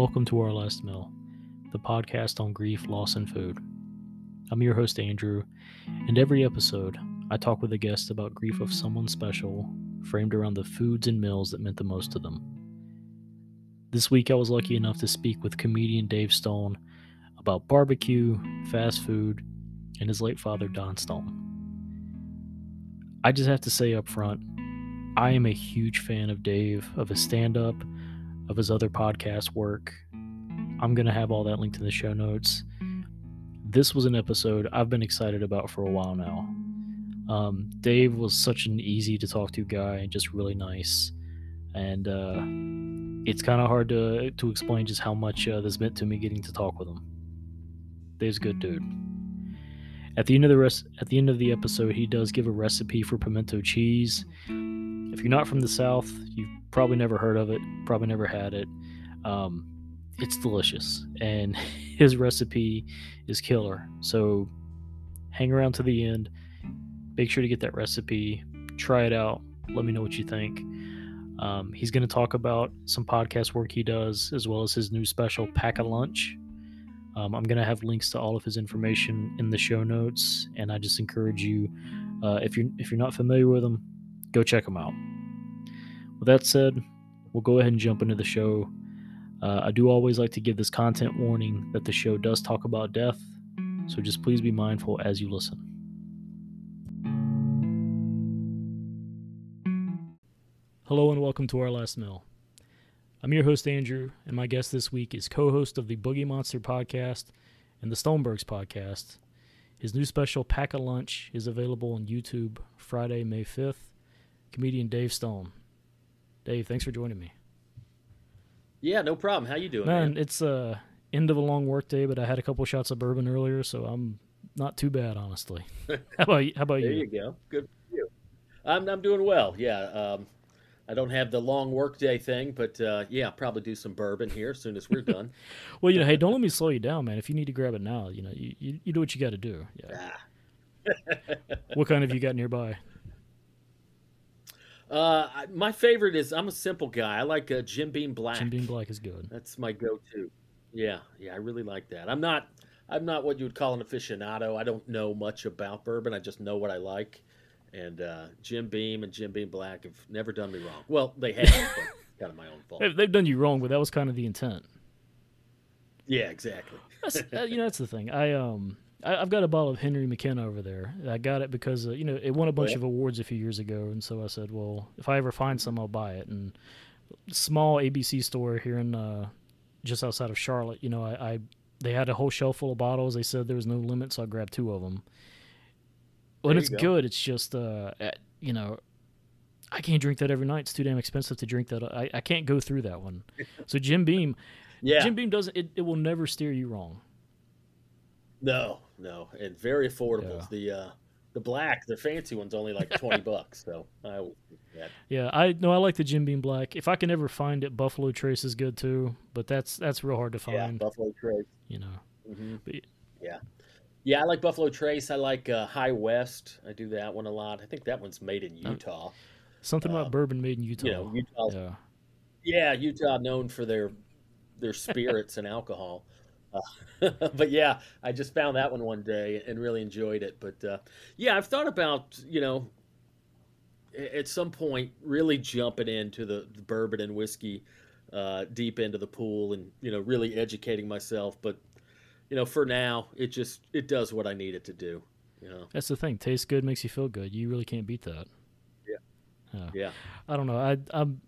Welcome to Our Last Meal, the podcast on grief, loss, and food. I'm your host, Andrew, and every episode, I talk with a guest about grief of someone special, framed around the foods and meals that meant the most to them. This week, I was lucky enough to speak with comedian Dave Stone about barbecue, fast food, and his late father, Don Stone. I just have to say up front, I am a huge fan of Dave, of his stand up, of his other podcast work. I'm going to have all that linked in the show notes. This was an episode I've been excited about for a while now. Um, Dave was such an easy to talk to guy and just really nice. And uh, it's kind of hard to, to explain just how much uh, this meant to me getting to talk with him. Dave's a good dude. At the end of the rest, at the end of the episode, he does give a recipe for pimento cheese. If you're not from the South, you've probably never heard of it, probably never had it. Um, it's delicious, and his recipe is killer. So hang around to the end. Make sure to get that recipe. Try it out. Let me know what you think. Um, he's going to talk about some podcast work he does, as well as his new special, Pack a Lunch. Um, I'm going to have links to all of his information in the show notes, and I just encourage you, uh, if you're if you're not familiar with him, go check them out. With that said, we'll go ahead and jump into the show. Uh, I do always like to give this content warning that the show does talk about death, so just please be mindful as you listen. Hello and welcome to our last meal. I'm your host, Andrew, and my guest this week is co host of the Boogie Monster podcast and the Stonebergs podcast. His new special, Pack a Lunch, is available on YouTube Friday, May 5th. Comedian Dave Stone. Dave, thanks for joining me. Yeah, no problem. How you doing, man? man? It's uh end of a long work day, but I had a couple shots of bourbon earlier, so I'm not too bad, honestly. how about you? How about there you? you go. Good for you. I'm I'm doing well. Yeah. Um, I don't have the long workday thing, but uh, yeah, probably do some bourbon here as soon as we're done. well, you know, hey, don't let me slow you down, man. If you need to grab it now, you know, you, you, you do what you got to do. Yeah. Ah. what kind have you got nearby? Uh, my favorite is I'm a simple guy. I like uh, Jim Beam Black. Jim Beam Black is good. That's my go-to. Yeah, yeah, I really like that. I'm not, I'm not what you would call an aficionado. I don't know much about bourbon. I just know what I like. And uh, Jim Beam and Jim Beam Black have never done me wrong. Well, they have, but kind of my own fault. They've done you wrong, but that was kind of the intent. Yeah, exactly. uh, you know, that's the thing. I um, I, have got a bottle of Henry McKenna over there. I got it because uh, you know it won a bunch yeah. of awards a few years ago, and so I said, well, if I ever find some, I'll buy it. And small ABC store here in uh, just outside of Charlotte, you know, I, I they had a whole shelf full of bottles. They said there was no limit, so I grabbed two of them. When it's go. good, it's just uh, you know, I can't drink that every night. It's too damn expensive to drink that. I, I can't go through that one. So Jim Beam, yeah, Jim Beam doesn't. It, it will never steer you wrong. No, no, and very affordable. Yeah. The uh, the black, the fancy one's only like twenty bucks. So I yeah, I no, I like the Jim Beam Black. If I can ever find it, Buffalo Trace is good too, but that's that's real hard to find. Yeah, Buffalo Trace. You know, mm-hmm. but, yeah. Yeah, I like Buffalo Trace. I like uh, High West. I do that one a lot. I think that one's made in uh, Utah. Something about um, bourbon made in Utah. You know, Utah. Yeah. yeah, Utah known for their their spirits and alcohol. But yeah, I just found that one one day and really enjoyed it. But uh, yeah, I've thought about you know at some point really jumping into the, the bourbon and whiskey uh, deep into the pool and you know really educating myself. But you know, for now, it just it does what I need it to do. You know, that's the thing. Tastes good, makes you feel good. You really can't beat that. Yeah. yeah. I don't know. I I'm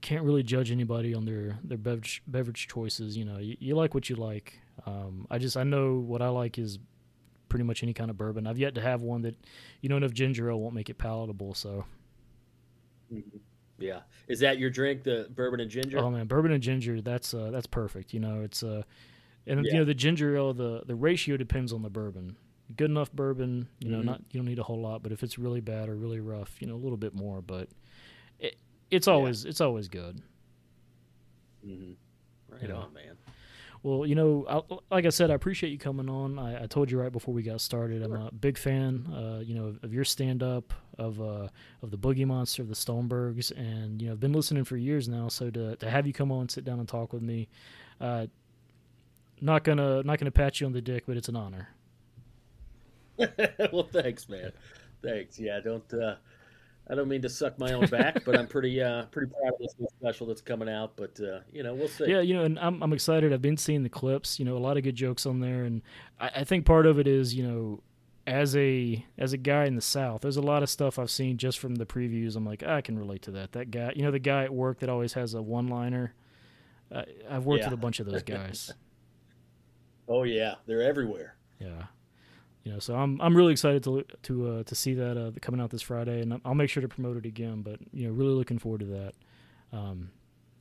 can't really judge anybody on their their beverage beverage choices. You know, you, you like what you like. Um, I just I know what I like is pretty much any kind of bourbon. I've yet to have one that you know enough ginger ale won't make it palatable. So. Mm-hmm. Yeah, is that your drink, the bourbon and ginger? Oh man, bourbon and ginger. That's uh, that's perfect. You know, it's uh, and yeah. you know the ginger ale. The the ratio depends on the bourbon. Good enough bourbon, you know, mm-hmm. not you don't need a whole lot. But if it's really bad or really rough, you know, a little bit more. But it's always yeah. it's always good. Mm-hmm. Right you know? on, man. Well, you know, I, like I said, I appreciate you coming on. I, I, told you right before we got started, I'm a big fan, uh, you know, of, of your stand up, of uh, of the Boogie Monster, of the Stonebergs, and you know, I've been listening for years now. So to to have you come on, sit down, and talk with me, uh, not gonna not gonna pat you on the dick, but it's an honor. well, thanks, man. Thanks. Yeah, don't. Uh, I don't mean to suck my own back, but I'm pretty uh, pretty proud of this new special that's coming out. But uh, you know, we'll see. Yeah, you know, and I'm I'm excited. I've been seeing the clips. You know, a lot of good jokes on there, and I, I think part of it is you know, as a as a guy in the South, there's a lot of stuff I've seen just from the previews. I'm like, I can relate to that. That guy, you know, the guy at work that always has a one liner. Uh, I've worked yeah. with a bunch of those guys. oh yeah, they're everywhere. Yeah you know, so I'm I'm really excited to to uh, to see that uh, coming out this Friday, and I'll make sure to promote it again. But you know, really looking forward to that. Um,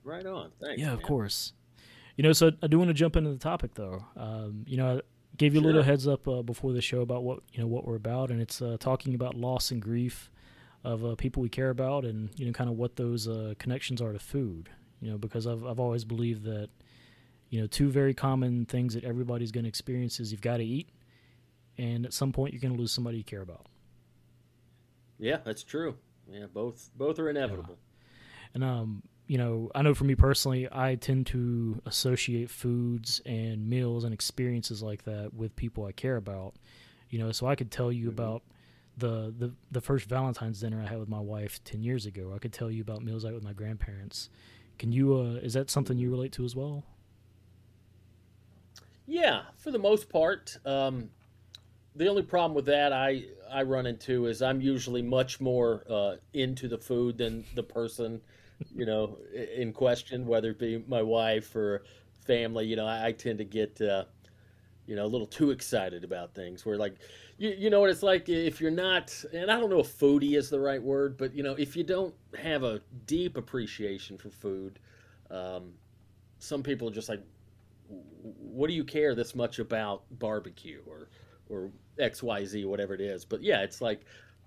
right on. Thanks. Yeah, man. of course. You know, so I do want to jump into the topic though. Um, you know, I gave you sure. a little heads up uh, before the show about what you know what we're about, and it's uh, talking about loss and grief of uh, people we care about, and you know, kind of what those uh, connections are to food. You know, because I've I've always believed that you know two very common things that everybody's going to experience is you've got to eat and at some point you're going to lose somebody you care about. Yeah, that's true. Yeah, both both are inevitable. Yeah. And um, you know, I know for me personally, I tend to associate foods and meals and experiences like that with people I care about. You know, so I could tell you mm-hmm. about the, the the first Valentine's dinner I had with my wife ten years ago. I could tell you about meals I had with my grandparents. Can you? Uh, is that something you relate to as well? Yeah, for the most part. Um, the only problem with that I I run into is I'm usually much more uh, into the food than the person, you know, in question, whether it be my wife or family. You know, I, I tend to get, uh, you know, a little too excited about things. Where like, you you know what it's like if you're not, and I don't know if foodie is the right word, but you know, if you don't have a deep appreciation for food, um, some people are just like, what do you care this much about barbecue or or XYZ, whatever it is. But yeah, it's like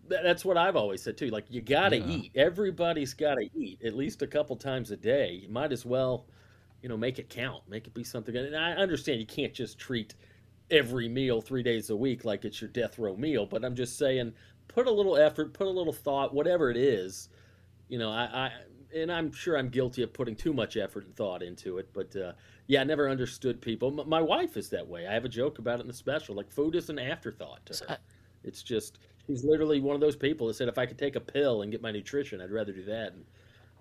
that's what I've always said too. Like you got to yeah. eat. Everybody's got to eat at least a couple times a day. You might as well, you know, make it count. Make it be something. And I understand you can't just treat every meal three days a week like it's your death row meal. But I'm just saying, put a little effort, put a little thought, whatever it is. You know, I, I and I'm sure I'm guilty of putting too much effort and thought into it. But uh, yeah, I never understood people. M- my wife is that way. I have a joke about it in the special. Like food is an afterthought to her. It's just she's literally one of those people that said if I could take a pill and get my nutrition, I'd rather do that. And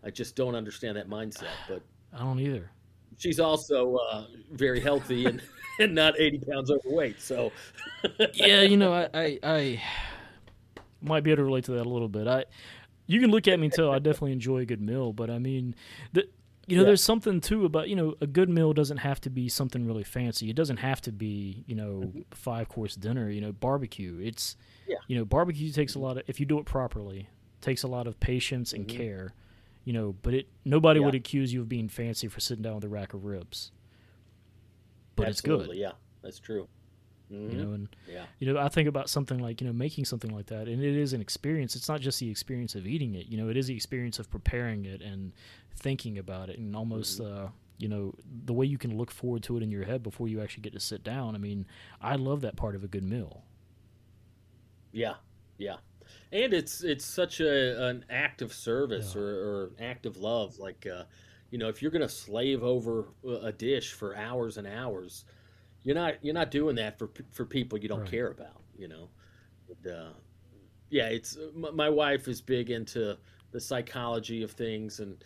I just don't understand that mindset. But I don't either. She's also uh, very healthy and, and not 80 pounds overweight. So yeah, you know, I, I, I might be able to relate to that a little bit. I you can look at me and tell I definitely enjoy a good meal, but I mean, the, you know, yeah. there's something too about you know a good meal doesn't have to be something really fancy. It doesn't have to be you know mm-hmm. five course dinner. You know, barbecue. It's yeah. you know barbecue takes a lot of if you do it properly takes a lot of patience and mm-hmm. care. You know, but it nobody yeah. would accuse you of being fancy for sitting down with a rack of ribs. But Absolutely, it's good. Yeah, that's true. Mm-hmm. You know, and yeah. you know, I think about something like you know making something like that, and it is an experience. It's not just the experience of eating it. You know, it is the experience of preparing it and thinking about it, and almost mm-hmm. uh, you know the way you can look forward to it in your head before you actually get to sit down. I mean, I love that part of a good meal. Yeah, yeah, and it's it's such a an act of service yeah. or, or act of love. Like, uh, you know, if you're gonna slave over a dish for hours and hours you're not you're not doing that for for people you don't right. care about. You know, and, uh, yeah. It's my wife is big into the psychology of things, and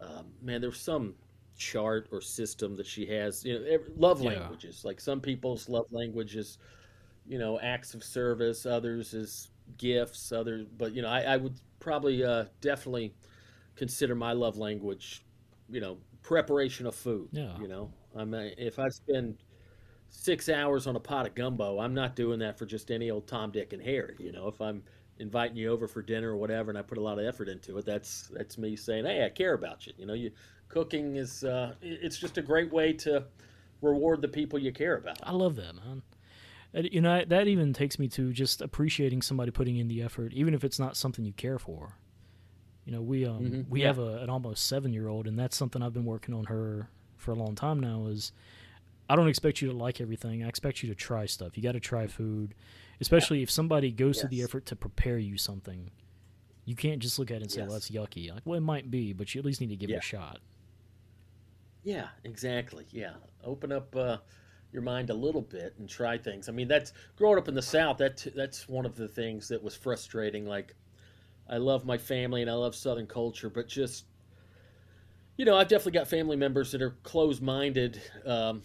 um, man, there's some chart or system that she has. You know, every, love yeah. languages. Like some people's love language is, you know, acts of service. Others is gifts. Others, but you know, I, I would probably uh, definitely consider my love language, you know, preparation of food. Yeah. You know, I mean, if I spend six hours on a pot of gumbo. I'm not doing that for just any old Tom, Dick, and Harry. You know, if I'm inviting you over for dinner or whatever, and I put a lot of effort into it, that's that's me saying, hey, I care about you. You know, you cooking is uh, it's just a great way to reward the people you care about. I love that, man. You know, that even takes me to just appreciating somebody putting in the effort, even if it's not something you care for. You know, we um mm-hmm. we yeah. have a, an almost seven year old, and that's something I've been working on her for a long time now. Is I don't expect you to like everything. I expect you to try stuff. You got to try food, especially if somebody goes to the effort to prepare you something. You can't just look at it and say, "Well, that's yucky." Like, well, it might be, but you at least need to give it a shot. Yeah, exactly. Yeah. Open up uh, your mind a little bit and try things. I mean, that's growing up in the South, that that's one of the things that was frustrating. Like I love my family and I love Southern culture, but just you know, I've definitely got family members that are closed-minded um,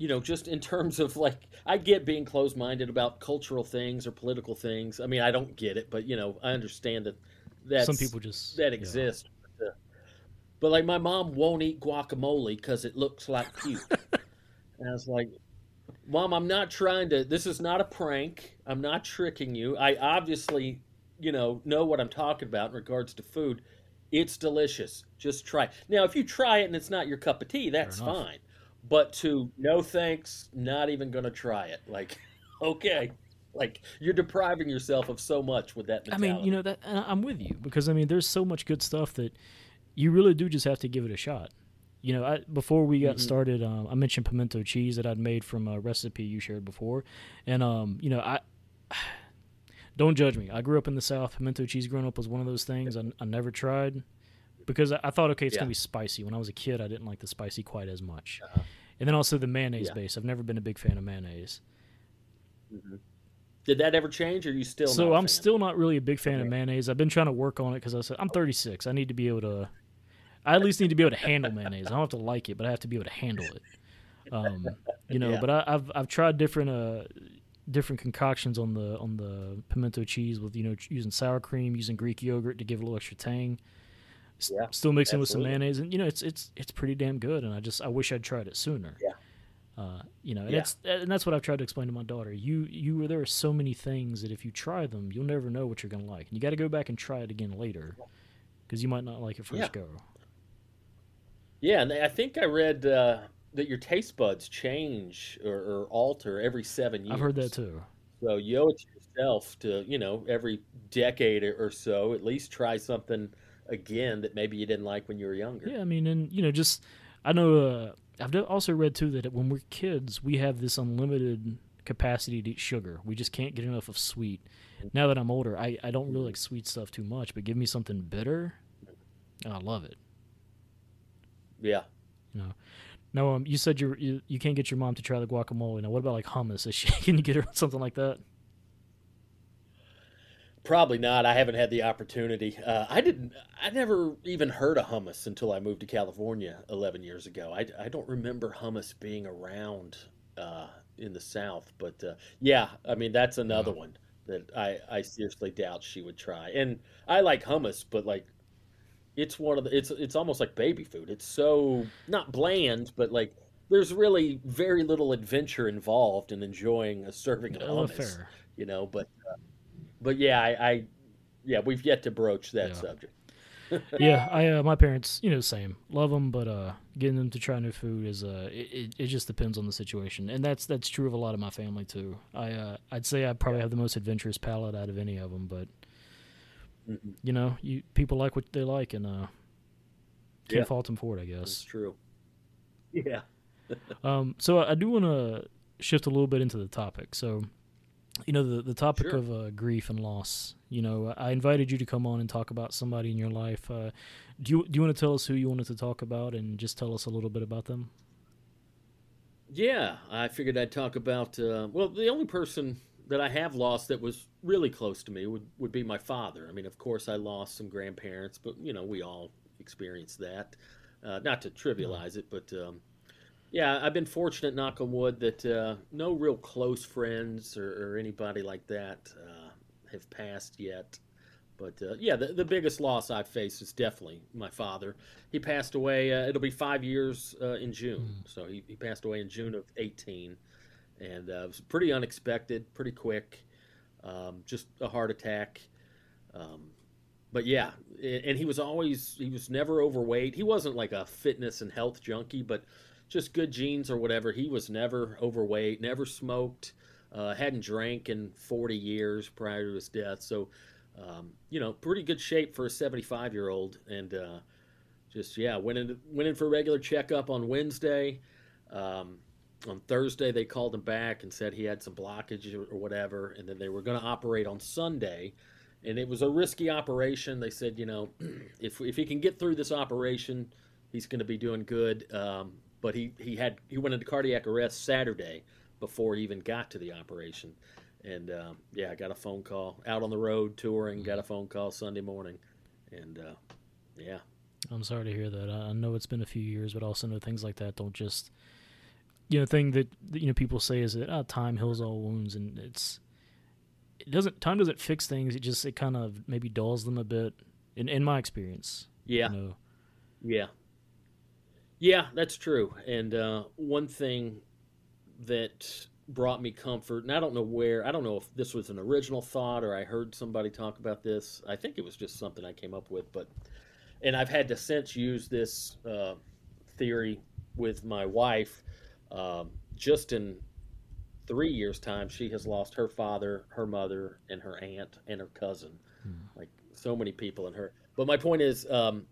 you know, just in terms of like I get being closed-minded about cultural things or political things. I mean, I don't get it, but you know, I understand that that's Some people just that yeah. exist. But, uh, but like my mom won't eat guacamole because it looks like puke. and I was like, Mom, I'm not trying to. This is not a prank. I'm not tricking you. I obviously, you know, know what I'm talking about in regards to food. It's delicious. Just try. Now, if you try it and it's not your cup of tea, that's fine. But to no thanks, not even gonna try it. Like, okay, like you're depriving yourself of so much with that I mean, you know that I'm with you because I mean, there's so much good stuff that you really do just have to give it a shot. You know, I, before we got Mhm. started, um, I mentioned pimento cheese that I'd made from a recipe you shared before, and um, you know, I don't judge me. I grew up in the South. Pimento cheese growing up was one of those things I, I never tried because I, I thought, okay, it's Yeah. gonna be spicy. When I was a kid, I didn't like the spicy quite as much, Uh-huh. And then also the mayonnaise Yeah. base. I've never been a big fan of mayonnaise. Mhm. Did that ever change, or are you still? so I'm fan? still not really a big fan of mayonnaise. I've been trying to work on it because I said I'm 36. I need to be able to. I at least need to be able to handle mayonnaise. I don't have to like it, but I have to be able to handle it. Um, you know, Yeah. but I, I've I've tried different uh different concoctions on the on the pimento cheese with you know using sour cream, using Greek yogurt to give it a little extra tang. Yeah, still mixing with some mayonnaise, and you know it's it's it's pretty damn good. And I just I wish I'd tried it sooner. Yeah. Uh, you know, and Yeah. it's and that's what I've tried to explain to my daughter. You you there are so many things that if you try them, you'll never know what you're gonna like. And you got to go back and try it again later, because you might not like it first Yeah. go. Yeah, and I think I read uh, that your taste buds change or, or alter every seven years. I've heard that too. So you owe it to yourself to, you know, every decade or so, at least try something again that maybe you didn't like when you were younger. Yeah, I mean, and you know, just I know uh, I've also read too that when we're kids, we have this unlimited capacity to eat sugar. We just can't get enough of sweet. Now that I'm older, I, I don't really like sweet stuff too much, but give me something bitter, and I love it. Yeah. You know. Now, um, you said you you you can't get your mom to try the guacamole. Now, what about like hummus? Is she, can you get her something like that? Probably not. I haven't had the opportunity. Uh, I didn't. I never even heard of hummus until I moved to California 11 years ago. I, I don't remember hummus being around uh, in the South, but uh, yeah, I mean that's another Yeah. one that I I seriously doubt she would try. And I like hummus, but like it's one of the it's it's almost like baby food. It's so not bland, but like there's really very little adventure involved in enjoying a serving of Uh, hummus fair. you know but uh, but yeah I, I yeah we've yet to broach that Yeah. subject yeah, I uh, my parents, you know, same. Love them, but uh, getting them to try new food is uh, it, it, it just depends on the situation, and that's that's true of a lot of my family too. I uh, I'd say I probably have the most adventurous palate out of any of them, but Mhm. you know, you people like what they like, and uh, can't Yeah. fault them for it, I that's guess. true yeah Um, so I do want to shift a little bit into the topic. So, you know, the the topic Sure. of uh, grief and loss. You know, I invited you to come on and talk about somebody in your life. Uh, do you do you want to tell us who you wanted to talk about and just tell us a little bit about them? yeah i figured i'd talk about uh, well the only person that i have lost that was really close to me would, would be my father i mean of course i lost some grandparents but you know we all experience that uh, not to trivialize it but um, yeah i've been fortunate knock on wood that uh, no real close friends or, or anybody like that uh, have passed yet But uh, yeah, the, the biggest loss I've faced is definitely my father. He passed away. Uh, it'll be five years uh, in June. Mm. So he, he passed away in June of 18. And uh, it was pretty unexpected, pretty quick. Um, just a heart attack. Um, but yeah, and he was always, he was never overweight. He wasn't like a fitness and health junkie, but just good genes or whatever. He was never overweight, never smoked, uh, hadn't drank in 40 years prior to his death. So, um, you know, pretty good shape for a 75 year old. And uh, just, yeah, went in, went in for a regular checkup on Wednesday. Um, on Thursday, they called him back and said he had some blockage or whatever, and then they were going to operate on Sunday. And it was a risky operation. They said, you know, if, if he can get through this operation, he's going to be doing good. Um, but he, he had he went into cardiac arrest Saturday before he even got to the operation. And um, yeah, I got a phone call out on the road touring. Got a phone call Sunday morning, and uh, yeah. I'm sorry to hear that. I know it's been a few years, but also know things like that don't just you know thing that you know people say is that oh, time heals all wounds, and it's it doesn't time doesn't fix things. It just it kind of maybe dulls them a bit. In in my experience, yeah, you know. yeah, yeah, that's true. And uh, one thing that brought me comfort, and I don't know where, I don't know if this was an original thought or I heard somebody talk about this. I think it was just something I came up with, but and I've had to since use this uh, theory with my wife um, just in three years' time, she has lost her father, her mother, and her aunt and her cousin. Hmm. Like so many people in her. But my point is, um,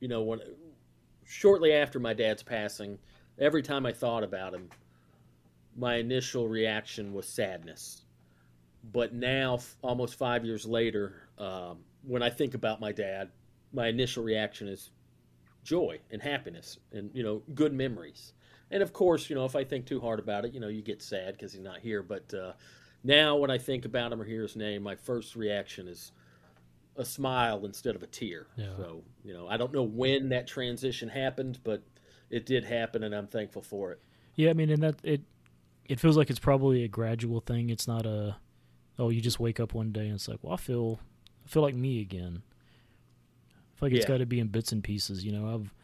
you know, when shortly after my dad's passing, every time I thought about him, my initial reaction was sadness. But now, almost five years later, um, when I think about my dad, my initial reaction is joy and happiness and you know good memories and of course, you know, if I think too hard about it, you know, you get sad because he's not here. But uh, now, when I think about him or hear his name, my first reaction is a smile instead of a tear. Yeah. So, you know, I don't know when that transition happened, but it did happen, and I'm thankful for it. Yeah, I mean, and that it it feels like it's probably a gradual thing. It's not a oh, you just wake up one day and it's like, well, I feel I feel like me again. I feel like it's got to be in bits and pieces. You know, I've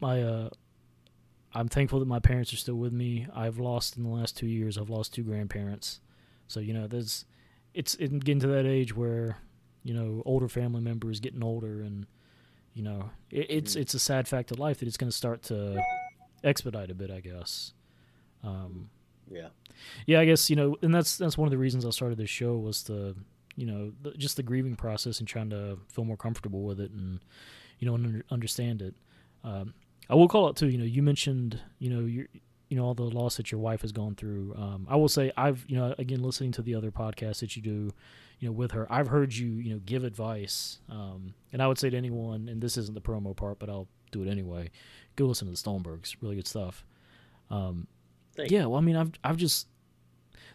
my uh I'm thankful that my parents are still with me. I've lost in the last two years. I've lost two grandparents, so you know, there's it's it's getting to that age where you know older family members getting older, and you know it, it's mm-hmm. it's a sad fact of life that it's going to start to expedite a bit, I guess. Um, yeah, yeah, I guess you know, and that's that's one of the reasons I started this show was to you know the, just the grieving process and trying to feel more comfortable with it and you know understand it. Um, I will call it too. You know, you mentioned you know your you know all the loss that your wife has gone through. Um, I will say I've you know again listening to the other podcasts that you do, you know with her, I've heard you you know give advice. Um, and I would say to anyone, and this isn't the promo part, but I'll do it anyway. Go listen to the Stonebergs, really good stuff. Um, yeah, well, I mean, I've I've just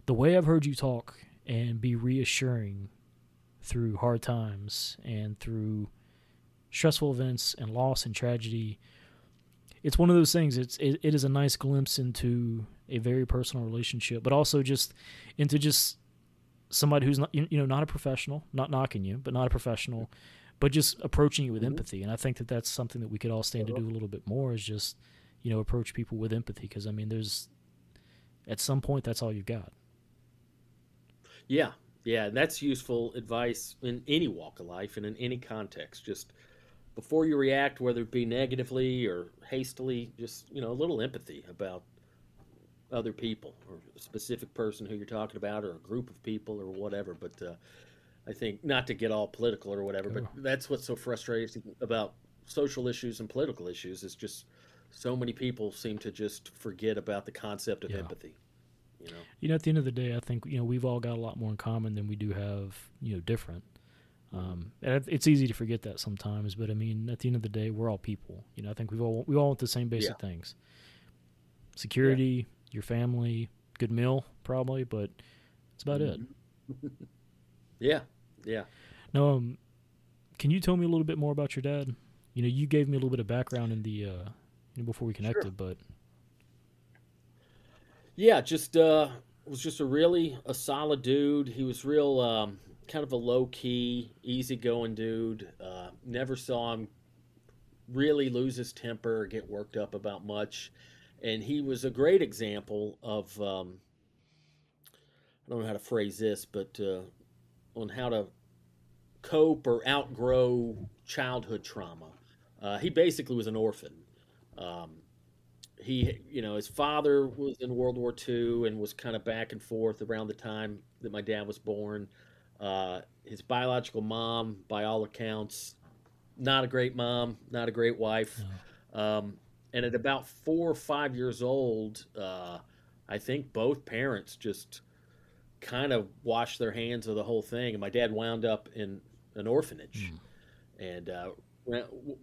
the way I've heard you talk and be reassuring through hard times and through stressful events and loss and tragedy it's one of those things. It's it, it is a nice glimpse into a very personal relationship, but also just into just somebody who's not you know not a professional, not knocking you, but not a professional, but just approaching you with mm-hmm. empathy. And I think that that's something that we could all stand to do a little bit more is just you know approach people with empathy because I mean there's at some point that's all you've got. Yeah, yeah, that's useful advice in any walk of life and in any context. Just before you react, whether it be negatively or hastily, just you know a little empathy about other people or a specific person who you're talking about or a group of people or whatever. But uh, I think not to get all political or whatever, but that's what's so frustrating about social issues and political issues is just so many people seem to just forget about the concept of yeah. empathy. You know? you know, at the end of the day, I think you know we've all got a lot more in common than we do have you know different. Um, and it's easy to forget that sometimes, but I mean, at the end of the day, we're all people. You know, I think we've all we all want the same basic yeah. things: security. Your family, good meal, probably, but it's about mm-hmm. it. yeah, yeah. Now, um, can you tell me a little bit more about your dad? You know, you gave me a little bit of background in the uh, you know, before we connected, sure. but yeah, just uh, was just a really a solid dude. He was real. Um, kind of a low key, easygoing dude. Uh, never saw him really lose his temper or get worked up about much. And he was a great example of, um, I don't know how to phrase this, but uh, on how to cope or outgrow childhood trauma. Uh, he basically was an orphan. Um, he, you know, his father was in World War II and was kind of back and forth around the time that my dad was born. Uh, his biological mom, by all accounts, not a great mom, not a great wife. No. Um, And at about four or five years old, uh, I think both parents just kind of washed their hands of the whole thing. And my dad wound up in an orphanage mm. and uh,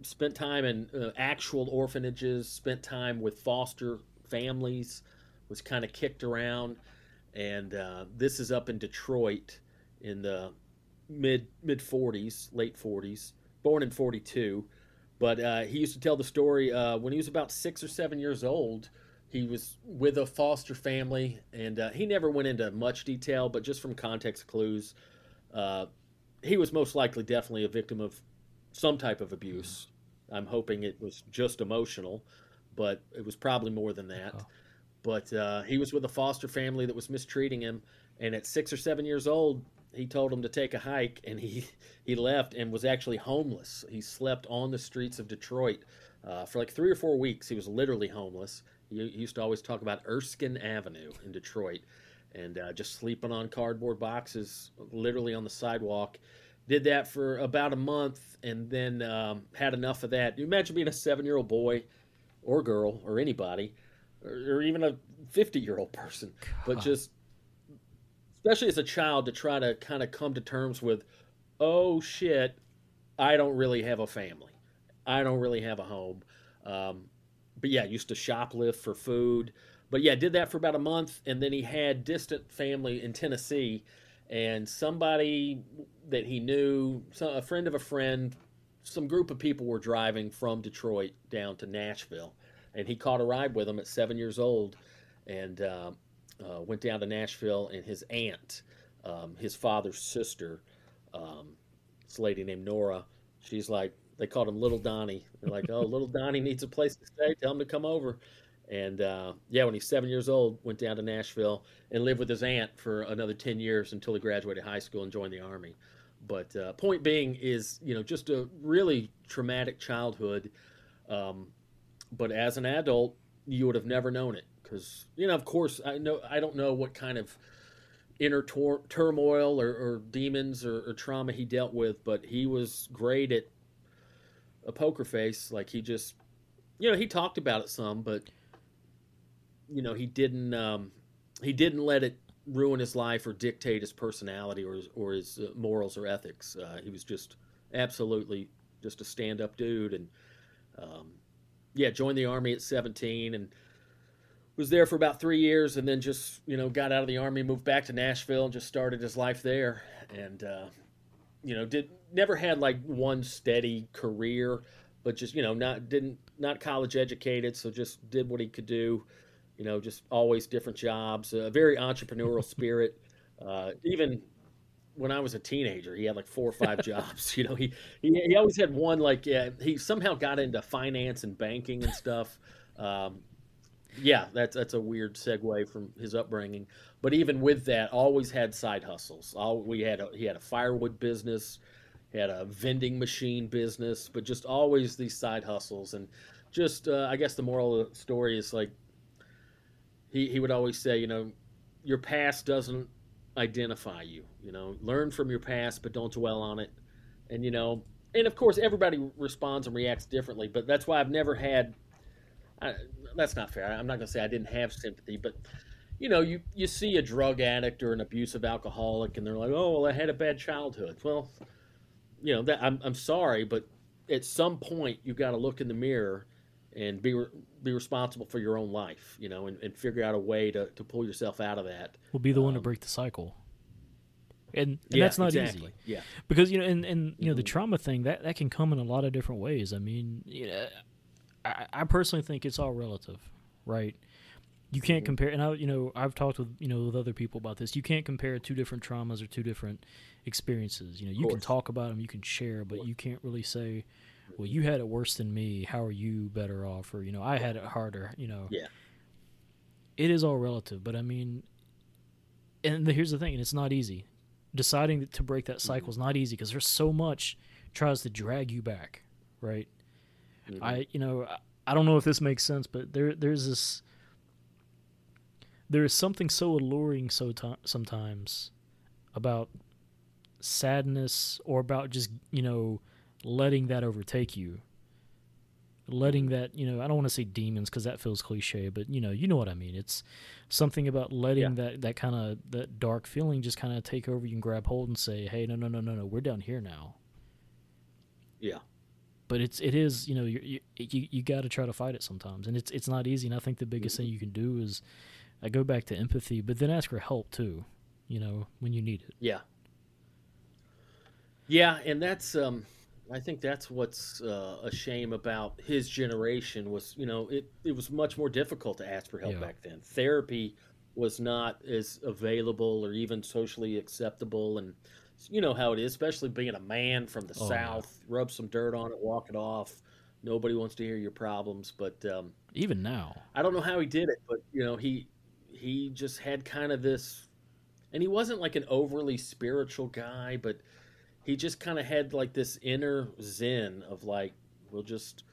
spent time in uh, actual orphanages, spent time with foster families, was kind of kicked around. And uh, this is up in Detroit in the mid mid 40s, late 40s, born in 42. But uh, he used to tell the story uh, when he was about six or seven years old. He was with a foster family, and uh, he never went into much detail, but just from context clues, uh, he was most likely definitely a victim of some type of abuse. I'm hoping it was just emotional, but it was probably more than that. Oh. But uh, he was with a foster family that was mistreating him, and at six or seven years old, he told him to take a hike, and he he left and was actually homeless. He slept on the streets of Detroit uh, for like three or four weeks. He was literally homeless. He, he used to always talk about Erskine Avenue in Detroit, and uh, just sleeping on cardboard boxes, literally on the sidewalk. Did that for about a month, and then um, had enough of that. You imagine being a seven-year-old boy, or girl, or anybody, or, or even a fifty-year-old person, God. but just especially as a child, to try to kind of come to terms with, oh shit, I don't really have a family. I don't really have a home. Um, but yeah, used to shoplift for food. But yeah, did that for about a month, and then he had distant family in Tennessee, and somebody that he knew, a friend of a friend, some group of people were driving from Detroit down to Nashville, and he caught a ride with them at seven years old, and uh, uh, went down to Nashville, and his aunt, um, his father's sister, um, this lady named Nora, she's like, they called him Little Donnie. They're like, oh, Little Donnie needs a place to stay. Tell him to come over. And uh, yeah, when he's seven years old, went down to Nashville and lived with his aunt for another 10 years until he graduated high school and joined the Army. But uh, point being is, you know, just a really traumatic childhood. Um, but as an adult, you would have never known it because you know, of course, I know I don't know what kind of inner tor- turmoil or, or demons or, or, trauma he dealt with, but he was great at a poker face. Like he just, you know, he talked about it some, but you know, he didn't um, he didn't let it ruin his life or dictate his personality or his, or his uh, morals or ethics. Uh, he was just absolutely just a stand up dude and. Um, yeah, joined the army at 17 and was there for about three years and then just you know got out of the army moved back to nashville and just started his life there and uh, you know did never had like one steady career but just you know not didn't not college educated so just did what he could do you know just always different jobs a very entrepreneurial spirit uh, even when I was a teenager, he had like four or five jobs. You know, he, he he always had one like yeah, he somehow got into finance and banking and stuff. Um, yeah, that's that's a weird segue from his upbringing. But even with that, always had side hustles. All we had a, he had a firewood business, had a vending machine business, but just always these side hustles. And just uh, I guess the moral of the story is like he he would always say, you know, your past doesn't identify you. You know, learn from your past, but don't dwell on it. And you know, and of course, everybody responds and reacts differently. But that's why I've never had I, that's not fair. I'm not going to say I didn't have sympathy, but you know, you you see a drug addict or an abusive alcoholic, and they're like, "Oh, well, I had a bad childhood." Well, you know, that I'm I'm sorry, but at some point you got to look in the mirror and be be responsible for your own life, you know, and, and figure out a way to, to pull yourself out of that. Will be the um, one to um, break the cycle. And, and yeah, that's not exactly. easy. Yeah. Because you know, and, and you know, the mm-hmm. trauma thing that that can come in a lot of different ways. I mean, you know, I, I personally think it's all relative, right? You can't mm-hmm. compare, and I, you know, I've talked with you know with other people about this. You can't compare two different traumas or two different experiences. You know, you can talk about them, you can share, but you can't really say, "Well, you had it worse than me. How are you better off?" Or you know, I had it harder. You know, yeah. It is all relative, but I mean, and the, here's the thing, and it's not easy. Deciding to break that cycle is mm-hmm. not easy because there's so much tries to drag you back, right? Mm-hmm. I you know I don't know if this makes sense, but there there's this there is something so alluring so to- sometimes about sadness or about just you know letting that overtake you letting that you know I don't want to say demons because that feels cliche, but you know you know what I mean. It's something about letting yeah. that that kind of that dark feeling just kind of take over. You can grab hold and say, "Hey, no, no, no, no, no, we're down here now." Yeah. But it's it is you know you you, you got to try to fight it sometimes, and it's it's not easy. And I think the biggest thing you can do is I go back to empathy, but then ask for help too. You know when you need it. Yeah. Yeah, and that's um I think that's what's uh, a shame about his generation was, you know, it, it was much more difficult to ask for help yeah. back then. Therapy was not as available or even socially acceptable. And you know how it is, especially being a man from the oh, South, yeah. rub some dirt on it, walk it off. Nobody wants to hear your problems. But um, even now, I don't know how he did it, but, you know, he, he just had kind of this, and he wasn't like an overly spiritual guy, but – he just kind of had like this inner zen of like we'll just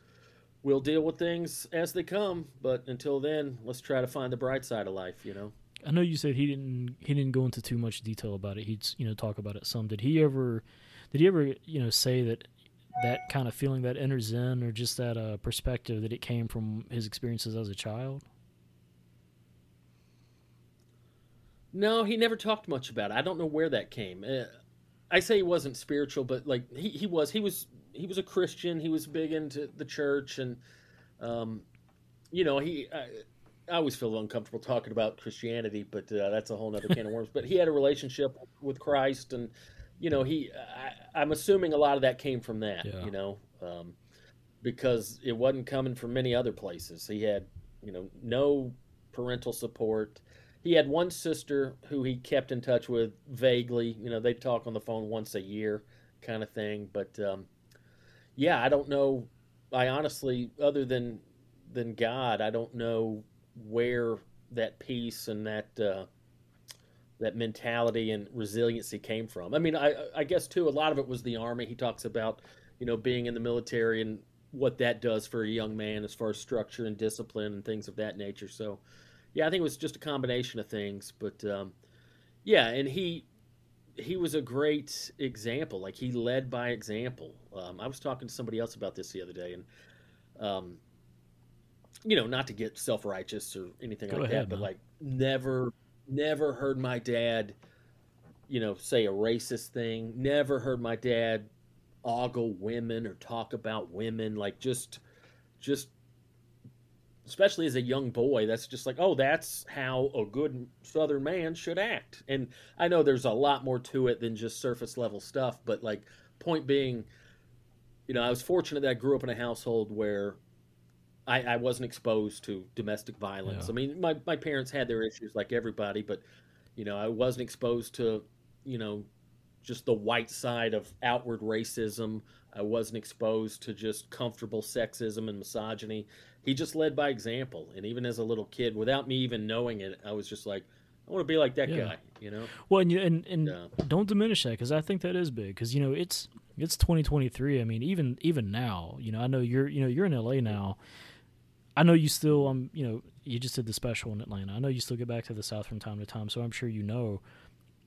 we'll deal with things as they come but until then let's try to find the bright side of life you know i know you said he didn't he didn't go into too much detail about it he'd you know talk about it some did he ever did he ever you know say that that kind of feeling that enters in, or just that uh, perspective that it came from his experiences as a child no he never talked much about it i don't know where that came uh, I say he wasn't spiritual, but like he, he was he was he was a Christian. He was big into the church, and um, you know he. I, I always feel uncomfortable talking about Christianity, but uh, that's a whole other can of worms. But he had a relationship with Christ, and you know he. I, am assuming a lot of that came from that. Yeah. You know, um, because it wasn't coming from many other places. He had you know no parental support he had one sister who he kept in touch with vaguely. You know, they'd talk on the phone once a year, kind of thing. But um, yeah, I don't know. I honestly, other than than God, I don't know where that peace and that uh, that mentality and resiliency came from. I mean, I, I guess too, a lot of it was the army. He talks about, you know, being in the military and what that does for a young man as far as structure and discipline and things of that nature. So, yeah, I think it was just a combination of things, but um, yeah, and he he was a great example. Like he led by example. Um, I was talking to somebody else about this the other day, and um, you know, not to get self righteous or anything Go like ahead, that, man. but like never never heard my dad, you know, say a racist thing. Never heard my dad ogle women or talk about women. Like just just especially as a young boy, that's just like, oh, that's how a good Southern man should act. And I know there's a lot more to it than just surface level stuff, but like, point being, you know, I was fortunate that I grew up in a household where I, I wasn't exposed to domestic violence. Yeah. I mean, my, my parents had their issues like everybody, but, you know, I wasn't exposed to, you know, just the white side of outward racism. I wasn't exposed to just comfortable sexism and misogyny he just led by example. And even as a little kid, without me even knowing it, I was just like, I want to be like that yeah. guy, you know. Well, and you, and, and yeah. don't diminish that because I think that is big because you know it's it's 2023. I mean, even even now, you know, I know you're you know you're in LA now. I know you still um you know you just did the special in Atlanta. I know you still get back to the South from time to time, so I'm sure you know.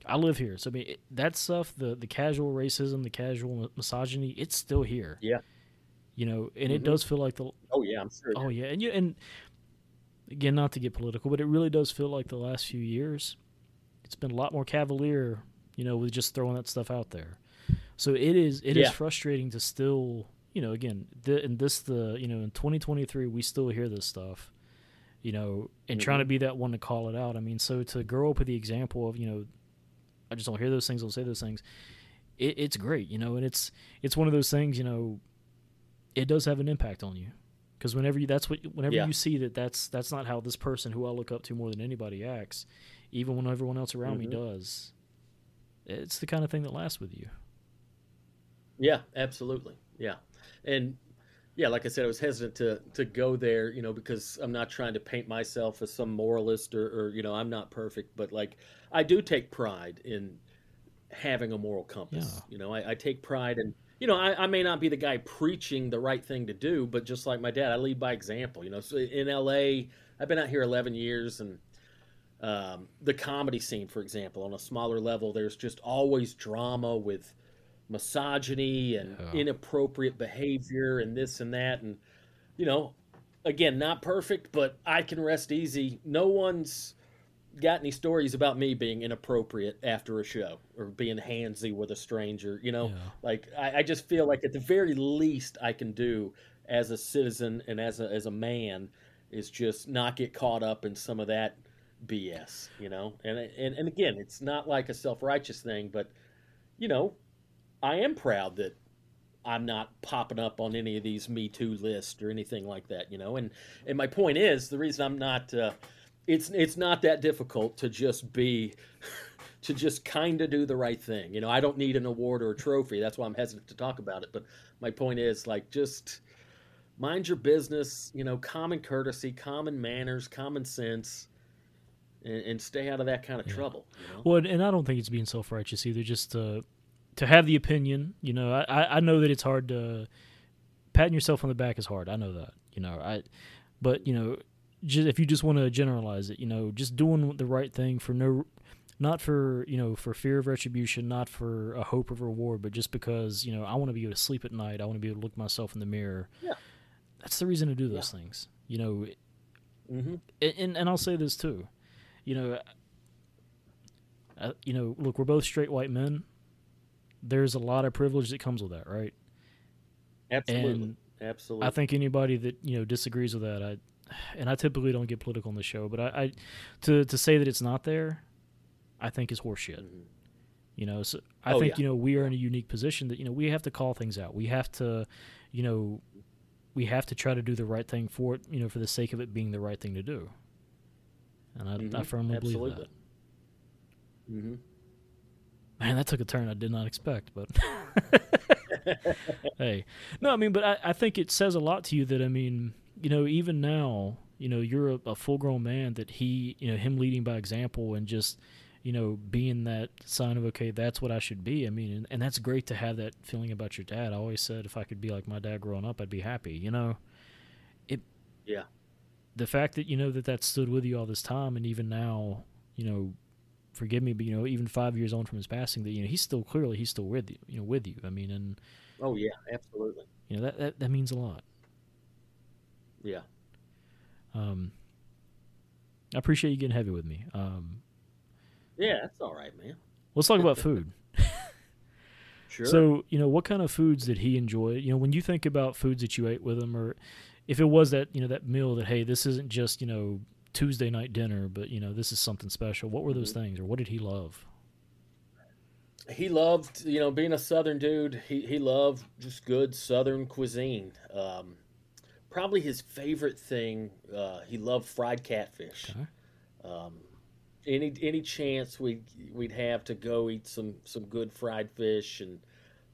I live here, so I mean it, that stuff, the the casual racism, the casual misogyny, it's still here. Yeah you know, and mm-hmm. it does feel like the. Oh yeah, I'm sure. Oh yeah, and you and again, not to get political, but it really does feel like the last few years, it's been a lot more cavalier, you know, with just throwing that stuff out there. So it is it yeah. is frustrating to still, you know, again, the, and this the you know in 2023 we still hear this stuff, you know, and mm-hmm. trying to mm-hmm. be that one to call it out. I mean, so to grow up with the example of you know, I just don't hear those things, I'll say those things. It, it's great, you know, and it's it's one of those things, you know it does have an impact on you because whenever you that's what whenever yeah. you see that that's that's not how this person who I look up to more than anybody acts, even when everyone else around mm-hmm. me does, it's the kind of thing that lasts with you. Yeah, absolutely. Yeah, and yeah, like I said, I was hesitant to to go there, you know, because I'm not trying to paint myself as some moralist or, or you know, I'm not perfect, but like I do take pride in having a moral compass. Yeah. You know, I, I take pride in you know, I, I, may not be the guy preaching the right thing to do, but just like my dad, I lead by example. You know, so in LA, I've been out here 11 years, and um, the comedy scene, for example, on a smaller level, there's just always drama with misogyny and yeah. inappropriate behavior and this and that. And you know, again, not perfect, but I can rest easy. No one's got any stories about me being inappropriate after a show or being handsy with a stranger. You know, yeah. like I, I, just feel like at the very least I can do as a citizen and as a as a man is just not get caught up in some of that BS. You know, and and and again, it's not like a self righteous thing, but you know, I am proud that I'm not popping up on any of these Me Too lists or anything like that, you know. And and my point is the reason I'm not, uh, it's it's not that difficult to just be, to just kind of do the right thing. You know, I don't need an award or a trophy. That's why I'm hesitant to talk about it. But my point is like just mind your business. You know, common courtesy, common manners, common sense. And, and stay out of that kind of yeah. trouble. You know? Well, and I don't think it's being self righteous either. Just uh, to have the opinion. You know, I I know that it's hard to patting yourself on the back is hard. I know that. You know, I but you know, just if you just want to generalize it, you know, just doing the right thing for no not for you know for fear of retribution not for a hope of reward but just because you know i want to be able to sleep at night i want to be able to look myself in the mirror yeah that's the reason to do those yeah. things you know mm-hmm. and, and i'll say this too you know uh, you know look we're both straight white men there's a lot of privilege that comes with that, right? Absolutely. And Absolutely. I think anybody that you know disagrees with that, I and I typically don't get political on the show, but I, I to to say that it's not there, I think is horseshit. Mm-hmm. You know, so I oh, think yeah. you know we are in a unique position that you know we have to call things out. We have to, you know, we have to try to do the right thing for it. You know, for the sake of it being the right thing to do. And I, mm-hmm. I firmly Absolutely. believe that. Mm-hmm. Man, that took a turn I did not expect, but hey. No, I mean, but I, I think it says a lot to you that, I mean, you know, even now, you know, you're a, a full grown man that he, you know, him leading by example and just, you know, being that sign of, okay, that's what I should be. I mean, and, and that's great to have that feeling about your dad. I always said if I could be like my dad growing up, I'd be happy, you know? It, yeah. The fact that, you know, that that stood with you all this time and even now, you know, forgive me, but you know, even five years on from his passing, that you know he's still clearly he's still with you, you know, with you. I mean, and oh yeah, absolutely. You know that that, that means a lot. Yeah. Um, I appreciate you getting heavy with me. Um, yeah, that's all right, man. Let's talk about food. sure. So, you know, what kind of foods did he enjoy? You know, when you think about foods that you ate with him, or if it was that, you know, that meal that, hey, this isn't just, you know, Tuesday night dinner, but you know, this is something special. What were those mm-hmm. things, or what did he love? He loved, you know, being a Southern dude. He he loved just good Southern cuisine. Um, probably his favorite thing. Uh, he loved fried catfish. Okay. Um, any any chance we we'd have to go eat some some good fried fish and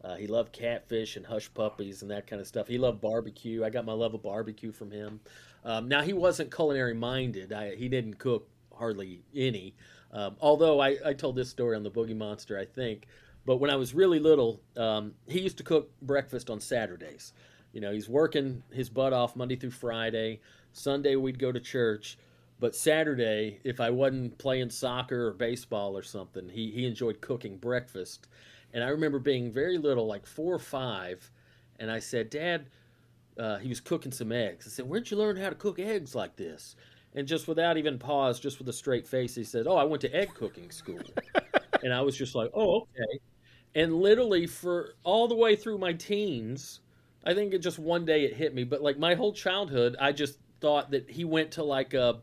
uh, he loved catfish and hush puppies and that kind of stuff. He loved barbecue. I got my love of barbecue from him. Um, now he wasn't culinary minded. I, he didn't cook hardly any. Um, although I, I, told this story on the Boogie Monster, I think. But when I was really little, um, he used to cook breakfast on Saturdays. You know, he's working his butt off Monday through Friday. Sunday we'd go to church. But Saturday, if I wasn't playing soccer or baseball or something, he, he enjoyed cooking breakfast. And I remember being very little, like four or five, and I said, Dad, uh, he was cooking some eggs. I said, Where'd you learn how to cook eggs like this? And just without even pause, just with a straight face, he said, Oh, I went to egg cooking school. and I was just like, Oh, okay. And literally for all the way through my teens, I think it just one day it hit me, but like my whole childhood, I just thought that he went to like a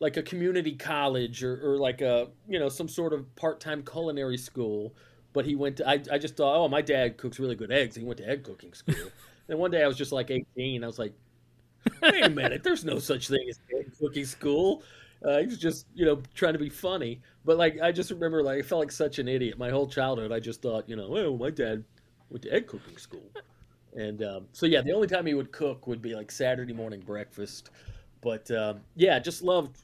like a community college or, or like a you know some sort of part-time culinary school but he went to I, I just thought oh my dad cooks really good eggs he went to egg cooking school and one day I was just like 18. I was like, wait a minute, there's no such thing as egg cooking school. Uh, he was just, you know, trying to be funny. But like, I just remember, like, I felt like such an idiot. My whole childhood, I just thought, you know, oh, my dad went to egg cooking school. And um, so, yeah, the only time he would cook would be like Saturday morning breakfast. But um, yeah, just loved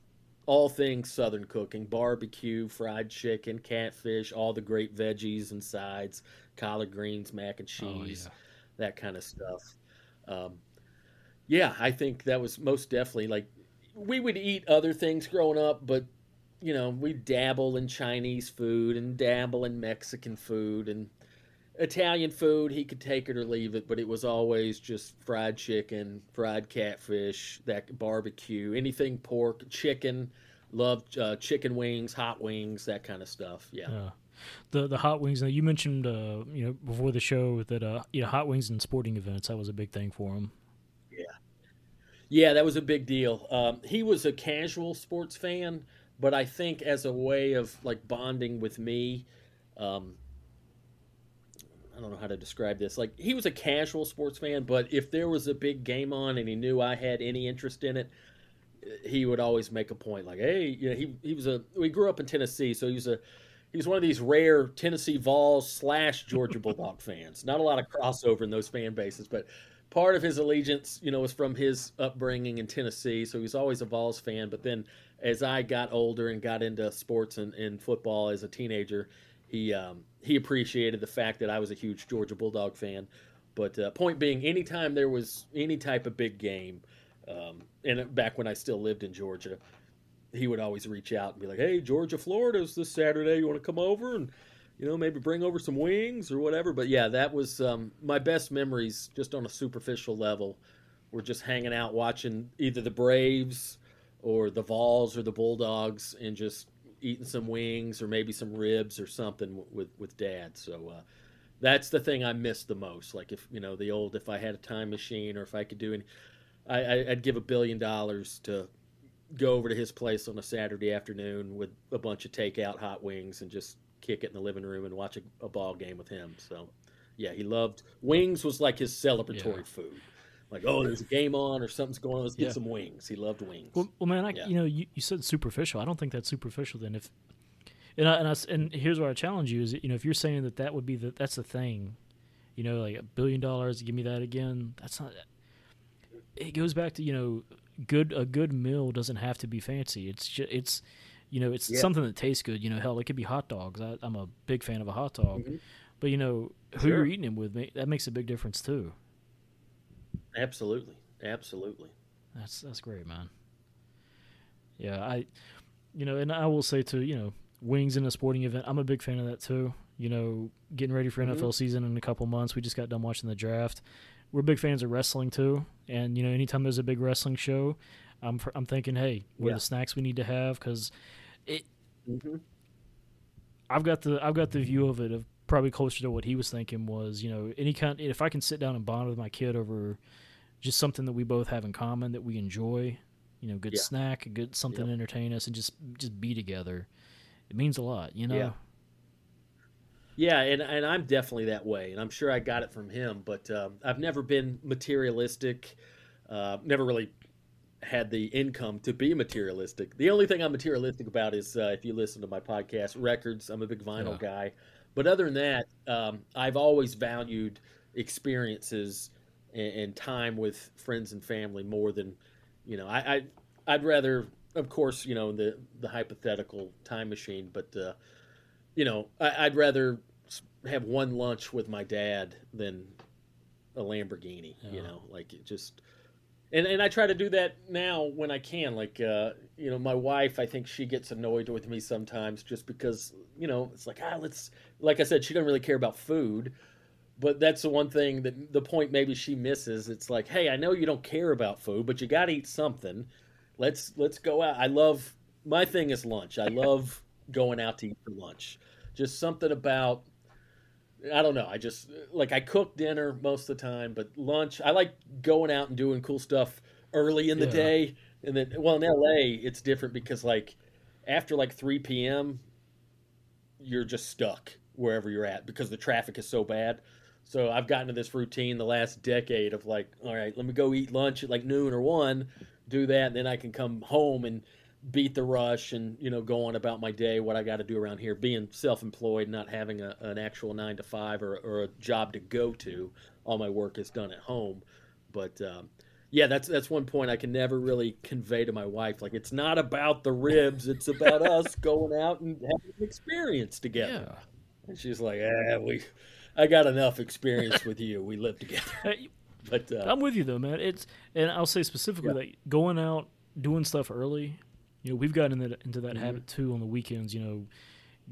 all things Southern cooking barbecue, fried chicken, catfish, all the great veggies and sides, collard greens, mac and oh, cheese. Oh, yeah that kind of stuff. Um, yeah, I think that was most definitely like we would eat other things growing up, but you know, we dabble in Chinese food and dabble in Mexican food and Italian food, he could take it or leave it, but it was always just fried chicken, fried catfish, that barbecue, anything pork, chicken. Loved uh, chicken wings, hot wings, that kind of stuff. Yeah. Yeah. The the hot wings. Now you mentioned uh, you know before the show that uh, you know hot wings and sporting events that was a big thing for him. Yeah. Yeah, that was a big deal. Um, he was a casual sports fan, but I think as a way of like bonding with me, um, I don't know how to describe this. Like he was a casual sports fan, but if there was a big game on and he knew I had any interest in it, he would always make a point like, "Hey, you know, he he was a we grew up in Tennessee, so he was a he was one of these rare Tennessee Vols slash Georgia Bulldog fans. Not a lot of crossover in those fan bases, but part of his allegiance, you know, was from his upbringing in Tennessee. So he was always a Vols fan. But then as I got older and got into sports and, and football as a teenager, he um, he appreciated the fact that I was a huge Georgia Bulldog fan. But uh, point being, anytime there was any type of big game, um, and back when I still lived in Georgia, he would always reach out and be like, "Hey, Georgia, Florida's this Saturday. You want to come over and you know maybe bring over some wings or whatever?" But yeah, that was um, my best memories, just on a superficial level. We're just hanging out watching either the Braves or the Vols or the Bulldogs, and just eating some wings or maybe some ribs or something with with Dad. So. Uh, that's the thing I miss the most. Like if you know the old, if I had a time machine or if I could do any, I, I'd give a billion dollars to go over to his place on a Saturday afternoon with a bunch of takeout hot wings and just kick it in the living room and watch a, a ball game with him. So, yeah, he loved wings. Was like his celebratory yeah. food. Like, oh, there's a game on or something's going on. Let's get some wings. He loved wings. Well, well man, I, yeah. you know, you, you said superficial. I don't think that's superficial. Then if and I, and, I, and here's where I challenge you is you know if you're saying that that would be the that's the thing, you know, like a billion dollars, give me that again. That's not. It goes back to you know good a good meal doesn't have to be fancy. It's just it's you know it's yeah. something that tastes good. You know, hell, it could be hot dogs. I, am a big fan of a hot dog, mm-hmm. but you know who sure. you're eating them with, that makes a big difference too. Absolutely, absolutely. That's that's great, man. Yeah, I, you know, and I will say too, you know, wings in a sporting event. I'm a big fan of that too. You know, getting ready for mm-hmm. NFL season in a couple months. We just got done watching the draft we're big fans of wrestling too, and you know, anytime there's a big wrestling show, I'm I'm thinking, hey, what yeah. are the snacks we need to have? Because it, mm-hmm. I've got the I've got the view of it of probably closer to what he was thinking was, you know, any kind if I can sit down and bond with my kid over just something that we both have in common that we enjoy, you know, good yeah. snack, good something yep. to entertain us, and just just be together. It means a lot, you know. Yeah. Yeah, and, and I'm definitely that way, and I'm sure I got it from him. But um, I've never been materialistic. Uh, never really had the income to be materialistic. The only thing I'm materialistic about is uh, if you listen to my podcast, records. I'm a big vinyl yeah. guy, but other than that, um, I've always valued experiences and, and, time with friends and family more than, you know, I, I I'd rather, of course, you know, the the hypothetical time machine, but. Uh, you know, I, would rather have one lunch with my dad than a Lamborghini. Yeah. You know, like it just. And, and I try to do that now when I can. Like, uh, you know, my wife, I think she gets annoyed with me sometimes just because, you know, it's like, ah, let's, like I said, she doesn't really care about food. But that's the one thing that the point maybe she misses. It's like, hey, I know you don't care about food, but you got to eat something. Let's let's go out. I love my thing is lunch. I love going out to eat for lunch. Just something about I don't know. I just like I cook dinner most of the time, but lunch I like going out and doing cool stuff early in the yeah. day. And then well in LA it's different because like after like 3 p.m. you're just stuck wherever you're at because the traffic is so bad. So I've gotten to this routine the last decade of like, all right, let me go eat lunch at like noon or one, do that, and then I can come home and beat the rush and you know go on about my day what i got to do around here. Being self-employed not having a, an actual nine to five or, or, a job to go to all my work is done at home. But um, yeah that's that's one point i can never really convey to my wife. Like it's not about the ribs it's about us going out and having an experience together. Yeah. and she's like ah we i got enough experience with you. We live together. But uh, i'm with you though man. It's and i'll say specifically yeah. like going out doing stuff early you know, we've gotten into, into that mm-hmm. habit too on the weekends. You know,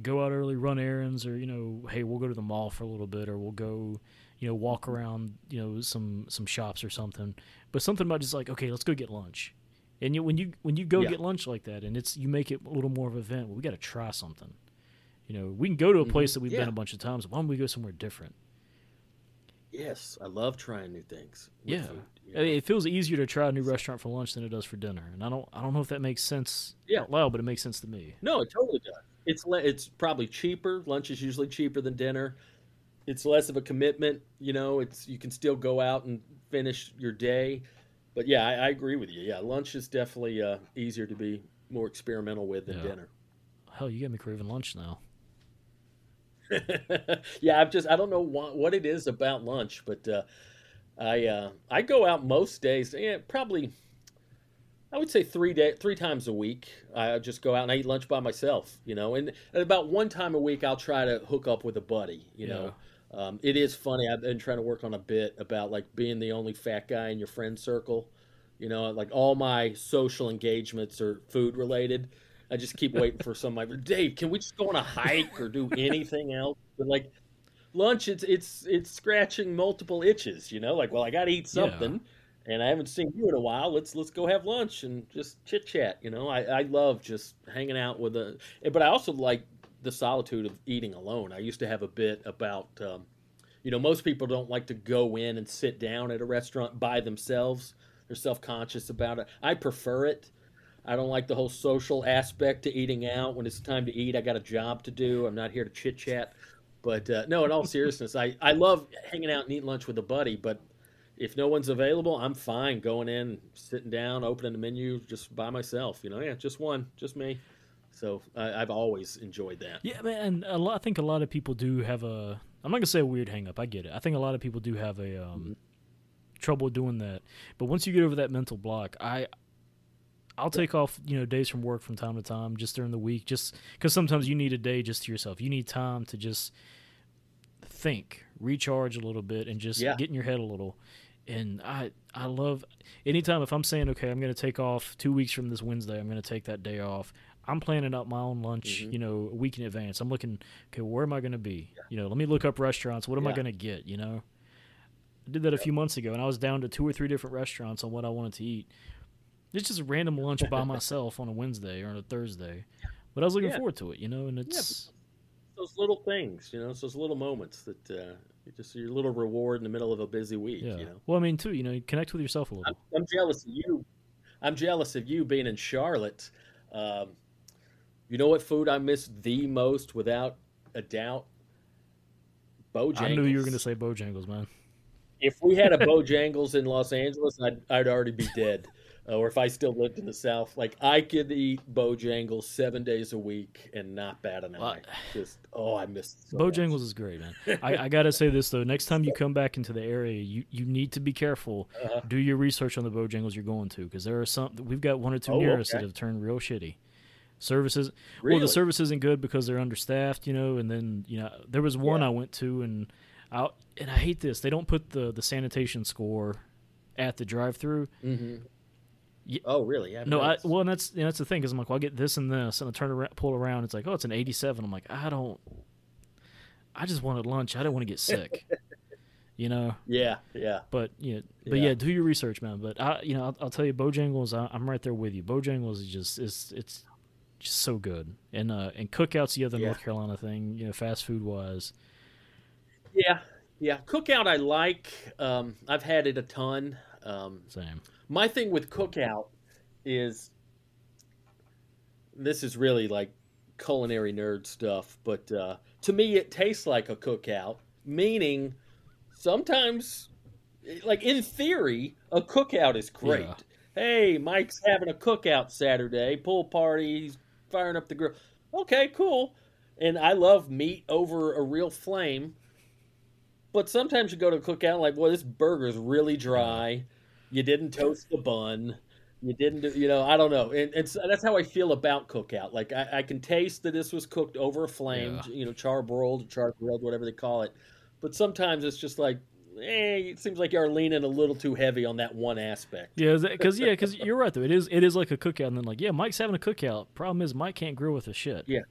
go out early, run errands, or you know, hey, we'll go to the mall for a little bit, or we'll go, you know, walk around, you know, some some shops or something. But something about just like, okay, let's go get lunch. And you, when you when you go Yeah. get lunch like that, and it's you make it a little more of an event. Well, we got to try something. You know, we can go to a Mhm. place that we've Yeah. been a bunch of times. Why don't we go somewhere different? Yes, I love trying new things. Yeah. food, you I mean, it feels easier to try a new restaurant for lunch than it does for dinner, and I don't I don't know if that makes sense Yeah. out loud, but it makes sense to me. No, it totally does. It's le- it's probably cheaper. Lunch is usually cheaper than dinner. It's less of a commitment. You know, it's you can still go out and finish your day. But yeah, I, I agree with you. Yeah, lunch is definitely uh, easier to be more experimental with than Yeah. dinner. Hell, you got me craving lunch now. yeah, I've just I don't know what, what it is about lunch, but uh, I uh, I go out most days. Yeah, probably I would say three day three times a week. I just go out and I eat lunch by myself. You know, and, and about one time a week I'll try to hook up with a buddy. You know. Um, it is funny. I've been trying to work on a bit about like being the only fat guy in your friend circle. You know, like all my social engagements are food related. I just keep waiting for somebody. Dave, can we just go on a hike or do anything else? But like lunch, it's it's it's scratching multiple itches. You know, like well, I got to eat Yeah. something, and I haven't seen you in a while. Let's let's go have lunch and just chit chat. You know, I I love just hanging out with a, but I also like the solitude of eating alone. I used to have a bit about. Um, you know, most people don't like to go in and sit down at a restaurant by themselves. They're self conscious about it. I prefer it. I don't like the whole social aspect to eating out. When it's time to eat, I got a job to do. I'm not here to chit chat. But uh, no, in all seriousness, I, I love hanging out and eating lunch with a buddy. But if no one's available, I'm fine going in, sitting down, opening the menu just by myself. You know, yeah, just one, just me. So I, I've always enjoyed that. Yeah, man. And a lot, I think a lot of people do have a. I'm not gonna say a weird hang up. I get it. I think a lot of people do have a um, trouble doing that. But once you get over that mental block, I. I'll take off, you know, days from work from time to time, just during the week, just because sometimes you need a day just to yourself. You need time to just think, recharge a little bit, and just Yeah. get in your head a little. And I, I love anytime if I'm saying, okay, I'm going to take off two weeks from this Wednesday, I'm going to take that day off. I'm planning out my own lunch, Mhm. you know, a week in advance. I'm looking, okay, where am I going to be? You know, let me look up restaurants. What am I going to get? You know, I did that a few months ago, and I was down to two or three different restaurants on what I wanted to eat. It's just a random lunch by myself on a Wednesday or on a Thursday, but I was looking Yeah. forward to it. You know, and it's those little things, you know, it's those little moments that uh, you just your little reward in the middle of a busy week. yeah. You know, Well, I mean, too, you know, you connect with yourself a little. I'm, I'm jealous of you. I'm jealous of you being in Charlotte. Um, you know what food I miss the most, without a doubt? Bojangles. I knew you were going to say Bojangles, man. If we had a Bojangles in Los Angeles, I'd, I'd already be dead. Uh, or if I still lived in the South, like I could eat Bojangles seven days a week and not bat an Well, eye. Just oh, I miss it so much. Bojangles is great, man. I, I gotta say this though. Next time you come back into the area, you, you need to be careful. Uh-huh. Do your research on the Bojangles you're going to, because there are some. We've got one or two Oh, near us okay. that have turned real shitty. Services. Really? Well, the service isn't good because they're understaffed, you know. And then you know there was one Yeah. I went to, and I and I hate this. They don't put the the sanitation score at the drive-through. hmm Ye- Oh, really? Yeah. No, I, well, and that's and that's the thing because I'm like, well, I get this and this, and I turn around, pull around, it's like, oh, it's an 87. I'm like, I don't. I just wanted lunch. I didn't want to get sick, you know. yeah, yeah. But yeah, but yeah. Yeah. do your research, man. But I, you know, I'll, I'll tell you, Bojangles, I, I'm right there with you. Bojangles is just it's it's just so good, and uh, and Cookout's the other Yeah. North Carolina thing, you know, fast food wise. Yeah, yeah. Cookout, I like. Um, I've had it a ton. Um, Same. my thing with Cookout is this is really like culinary nerd stuff, but uh, to me, it tastes like a cookout, meaning sometimes, like in theory, a cookout is great. Yeah. Hey, Mike's having a cookout Saturday, pool party, he's firing up the grill. Okay, cool. And I love meat over a real flame. But sometimes you go to a cookout like, well, this burger's really dry. You didn't toast the bun. You didn't do, you know, I don't know. And, and so that's how I feel about cookout. Like, I, I can taste that this was cooked over a flame, Yeah. you know, char broiled, char grilled, whatever they call it. But sometimes it's just like, eh, it seems like you're leaning a little too heavy on that one aspect. Yeah, because yeah, because you're right though. It is it is like a cookout, and then like yeah, Mike's having a cookout. Problem is, Mike can't grill with a shit. Yeah.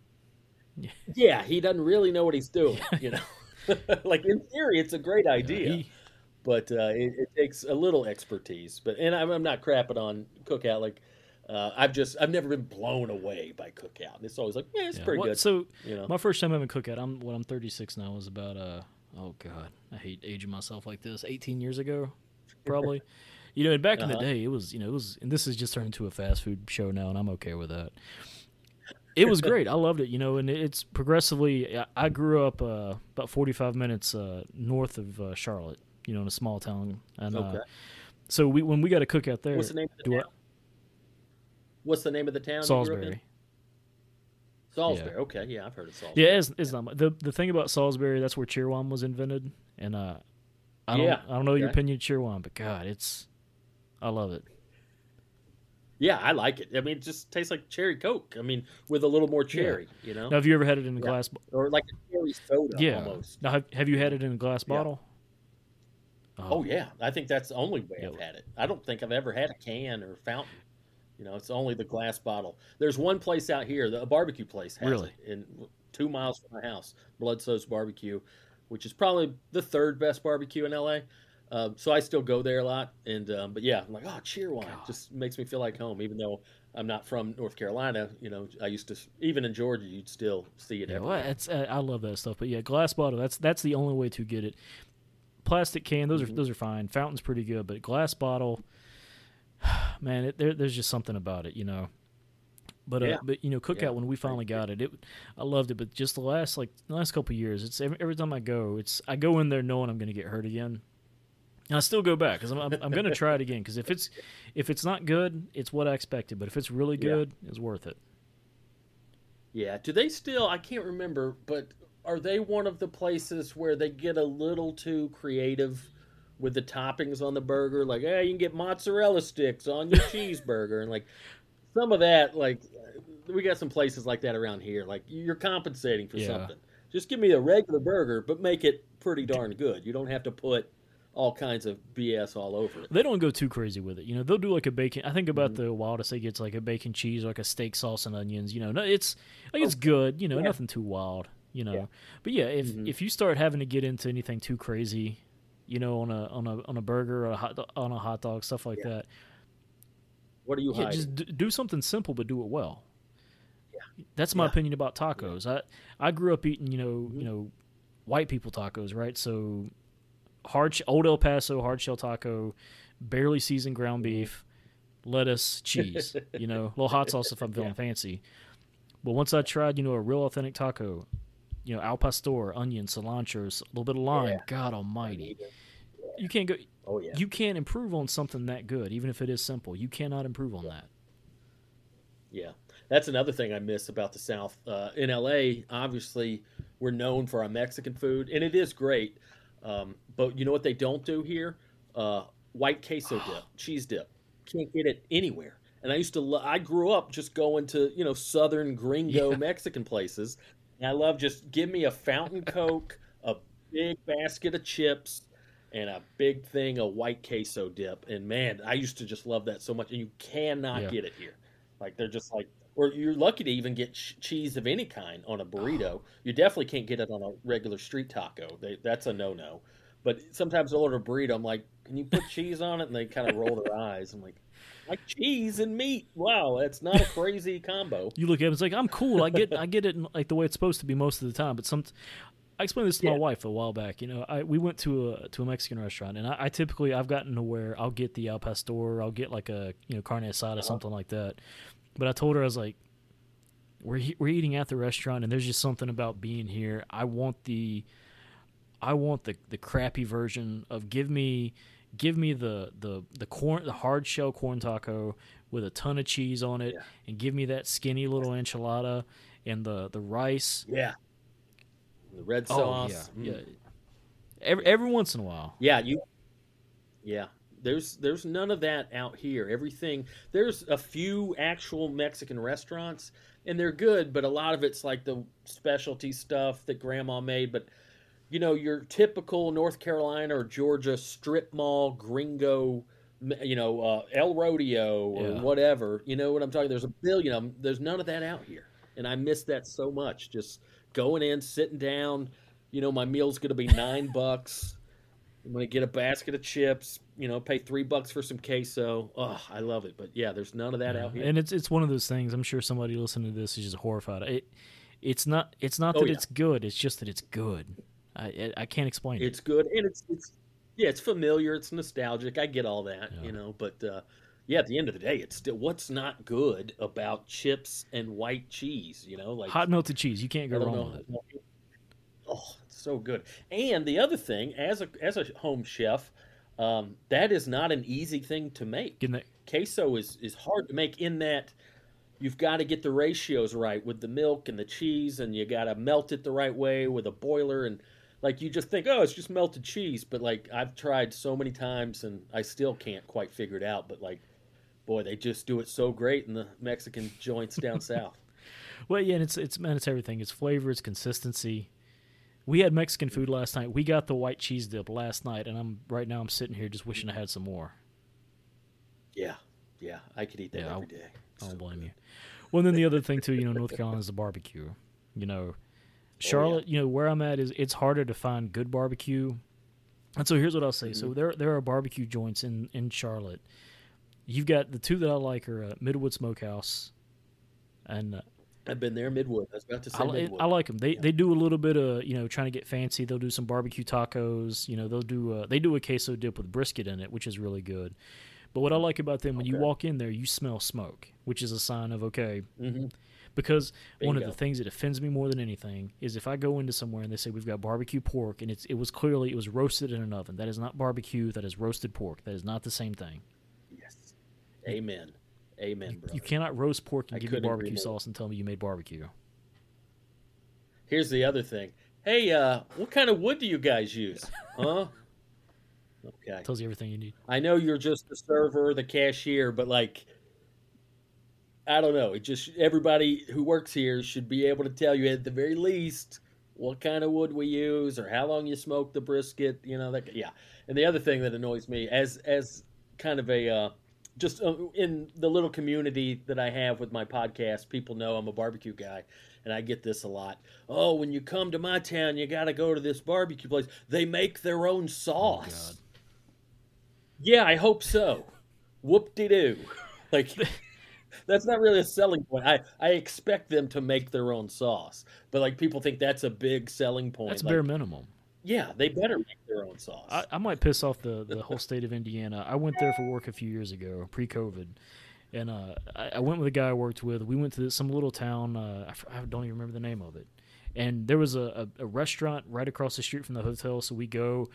yeah, he doesn't really know what he's doing. You know, like in theory, it's a great idea, Yeah, but uh, it, it takes a little expertise. But and I'm, I'm not crapping on Cookout. Like uh, I've just I've never been blown away by Cookout. And it's always like, yeah, it's yeah. pretty What- good. So you know, my first time having cookout, I'm when I'm 36 now was about uh oh god, I hate aging myself like this. 18 years ago, probably. you know, and back in the Uh-huh. day, it was you know it was and this has just turned into a fast food show now, and I'm okay with that. It was great. I loved it. You know, and it's progressively. I- grew up uh, about 45 minutes uh, north of uh, Charlotte. You know, in a small town, and okay. uh, so we when we got a cookout there, What's the name of the do I- town? What's the name of the town? you grew up in? Salisbury. Salisbury. Okay, yeah, I've heard of Salisbury. Yeah, it's, it's not the the thing about Salisbury. That's where Cheerwine was invented, and uh, I don't Yeah, I don't know your opinion of Cheerwine, but God, it's I love it. Yeah, I like it. I mean, it just tastes like cherry Coke. I mean, with a little more cherry, you know, Now, have you ever had it in a Yeah. glass? bo- or like a cherry soda Yeah. almost. Now, have, have you had it in a glass Yeah. bottle? Oh, oh. yeah, I think that's the only way Yeah. I've had it. I don't think I've ever had a can or fountain. You know, it's only the glass bottle. There's one place out here, the, a barbecue place, has Really? it in two miles from my house, Blood Bludso's Barbecue, which is probably the third best barbecue in LA. Um, so I still go there a lot, and um, but yeah, I'm like, oh, Cheerwine God. just makes me feel like home, even though I'm not from North Carolina. You know, I used to even in Georgia, you'd still see it Yeah, well, it's uh, I love that stuff, but yeah, glass bottle. That's that's the only way to get it. Plastic can, those are Mhm. those are fine. Fountain's pretty good, but glass bottle, man, it, there, there's just something about it, you know. But uh, Yeah. but you know, cookout Yeah, when we finally got it, it I loved it. But just the last like the last couple of years, it's every, every time I go, it's I go in there knowing I'm going to get hurt again. And I still go back because I'm, I'm, I'm going to try it again because if it's if it's not good, it's what I expected. But if it's really Yeah. good, it's worth it. Yeah. Do they still? I can't remember, but are they one of the places where they get a little too creative with the toppings on the burger? Like, hey, you can get mozzarella sticks on your cheeseburger, and like some of that. Like, we got some places like that around here. Like, you're compensating for Yeah. something. Just give me a regular burger, but make it pretty darn good. You don't have to put all kinds of BS all over it. They don't go too crazy with it. You know, they'll do like a bacon. I think about Mhm. the wildest they gets like a bacon cheese, or like a steak sauce and onions. You know, no, it's like it's good. You know, Yeah. nothing too wild. You know, Yeah. but yeah, if Mhm. if you start having to get into anything too crazy, you know, on a on a on a burger or a hot on a hot dog, stuff like Yeah. that. What are you Yeah, hiding? just d- do something simple, but do it well. Yeah. That's my Yeah. opinion about tacos. I I grew up eating, you know, Mhm. you know, white people tacos, right? So hard old El Paso hard shell taco, barely seasoned ground beef, lettuce, cheese. you know, a little hot sauce if I'm feeling Yeah. fancy. But once I tried, you know, a real authentic taco, you know, al pastor, onion, cilantro, a little bit of lime. Yeah. God Almighty, you can't go. Oh yeah. You can't improve on something that good, even if it is simple. You cannot improve on that. Yeah, that's another thing I miss about the South. Uh, in LA, obviously, we're known for our Mexican food, and it is great. Um, but you know what they don't do here? Uh, white queso dip, cheese dip. Can't get it anywhere. And I used to. Lo- I grew up just going to you know Southern Gringo Yeah. Mexican places, and I love just give me a fountain Coke, a big basket of chips. And a big thing of white queso dip, and man, I used to just love that so much. And you cannot Yeah. get it here. Like they're just like, or you're lucky to even get ch- cheese of any kind on a burrito. You definitely can't get it on a regular street taco. They, that's a no no. But sometimes I'll order a burrito. I'm like, can you put cheese on it? And they kind of roll their eyes. I'm like, like cheese and meat. Wow, that's not a crazy combo. You look at it, it's like I'm cool. I get I get it in, like the way it's supposed to be most of the time. But some, I explained this to my wife a while back. You know, I we went to a to a Mexican restaurant, and I, I typically I've gotten to where I'll get the al pastor, I'll get like a you know carne asada, Uh-huh. something like that. But I told her I was like, we're we're eating at the restaurant, and there's just something about being here. I want the, I want the the crappy version of give me. Give me the, the, the corn the hard shell corn taco with a ton of cheese on it Yeah. and give me that skinny little enchilada and the the rice. Yeah. The red Oh sauce. yeah, Mm. yeah. Every every once in a while. Yeah, you. Yeah, there's there's none of that out here. Everything there's a few actual Mexican restaurants, and they're good, but a lot of it's like the specialty stuff that Grandma made. But you know, your typical North Carolina or Georgia strip mall gringo, you know, uh, El Rodeo or Yeah. whatever. You know what I'm talking? There's a billion of them. There's none of that out here. and I miss that so much. Just going in, sitting down. You know, my meal's going to be nine bucks. I'm going to get a basket of chips. You know, pay three bucks for some queso. Oh, I love it. But yeah, there's none of that Yeah, out here. And it's it's one of those things. I'm sure somebody listening to this is just horrified. It it's not it's not Oh, that yeah. it's good. It's just that it's good. I I, can't explain it. It's good, and it's it's yeah, it's familiar. It's nostalgic. I get all that, Yeah. you know. But uh, yeah, at the end of the day, it's still what's not good about chips and white cheese. You know, like Hot melted cheese. You can't go wrong with it. Oh, it's so good. And the other thing, as a as a home chef, um, that is not an easy thing to make. That Queso is is hard to make in that you've got to get the ratios right with the milk and the cheese, and you got to melt it the right way with a boiler and. Like you just think, oh, it's just melted cheese, but like I've tried so many times and I still can't quite figure it out. But like, boy, they just do it so great in the Mexican joints down south. Well, yeah, and it's it's man, it's everything. It's flavor, it's consistency. We had Mexican food last night. We got the white cheese dip last night, and I'm right now I'm sitting here just wishing I had some more. Yeah, yeah, I could eat that Yeah, every day. I don't So blame good. you. Well, and then the other thing too, you know, North Carolina is the barbecue. You know, Charlotte, you know, where I'm at is it's harder to find good barbecue. And so here's what I'll say. So there there are barbecue joints in in Charlotte. You've got the two that I like are uh, Midwood Smokehouse, and uh, I've been there, Midwood. I was about to say I, Midwood. I like them. They they do a little bit of you know trying to get fancy. They'll do some barbecue tacos. You know they'll do uh, they do a queso dip with brisket in it, which is really good. But what I like about them when you walk in there, you smell smoke, which is a sign of okay. hmm Because one of the things that offends me more than anything is if I go into somewhere and they say we've got barbecue pork and it's it was clearly it was roasted in an oven. That is not barbecue. That is roasted pork. That is not the same thing. Yes. Amen. Amen, brother. You cannot roast pork and I give me couldn't barbecue sauce and tell me you made barbecue. Here's the other thing. Hey, uh, what kind of wood do you guys use? Huh? Okay. tells you everything you need. I know you're just the server, the cashier, but like, I don't know. It just everybody who works here should be able to tell you at the very least what kind of wood we use or how long you smoke the brisket. You know that. Yeah. And the other thing that annoys me, as as kind of a uh, just uh, in the little community that I have with my podcast, people know I'm a barbecue guy. And I get this a lot. Oh, when you come to my town, you got to go to this barbecue place. They make their own Oh, sauce. God. Yeah, I hope so. Whoop de doo. Like that's not really a selling point. I I expect them to make their own sauce, but like people think that's a big selling point. That's Like, bare minimum. yeah, they better make their own sauce. I, I might piss off the, the whole state of Indiana. I went there for work a few years ago, pre COVID. And uh, I, I went with a guy I worked with. We went to some little town. Uh, I I, don't even remember the name of it. And there was a, a, a restaurant right across the street from the hotel. So we go,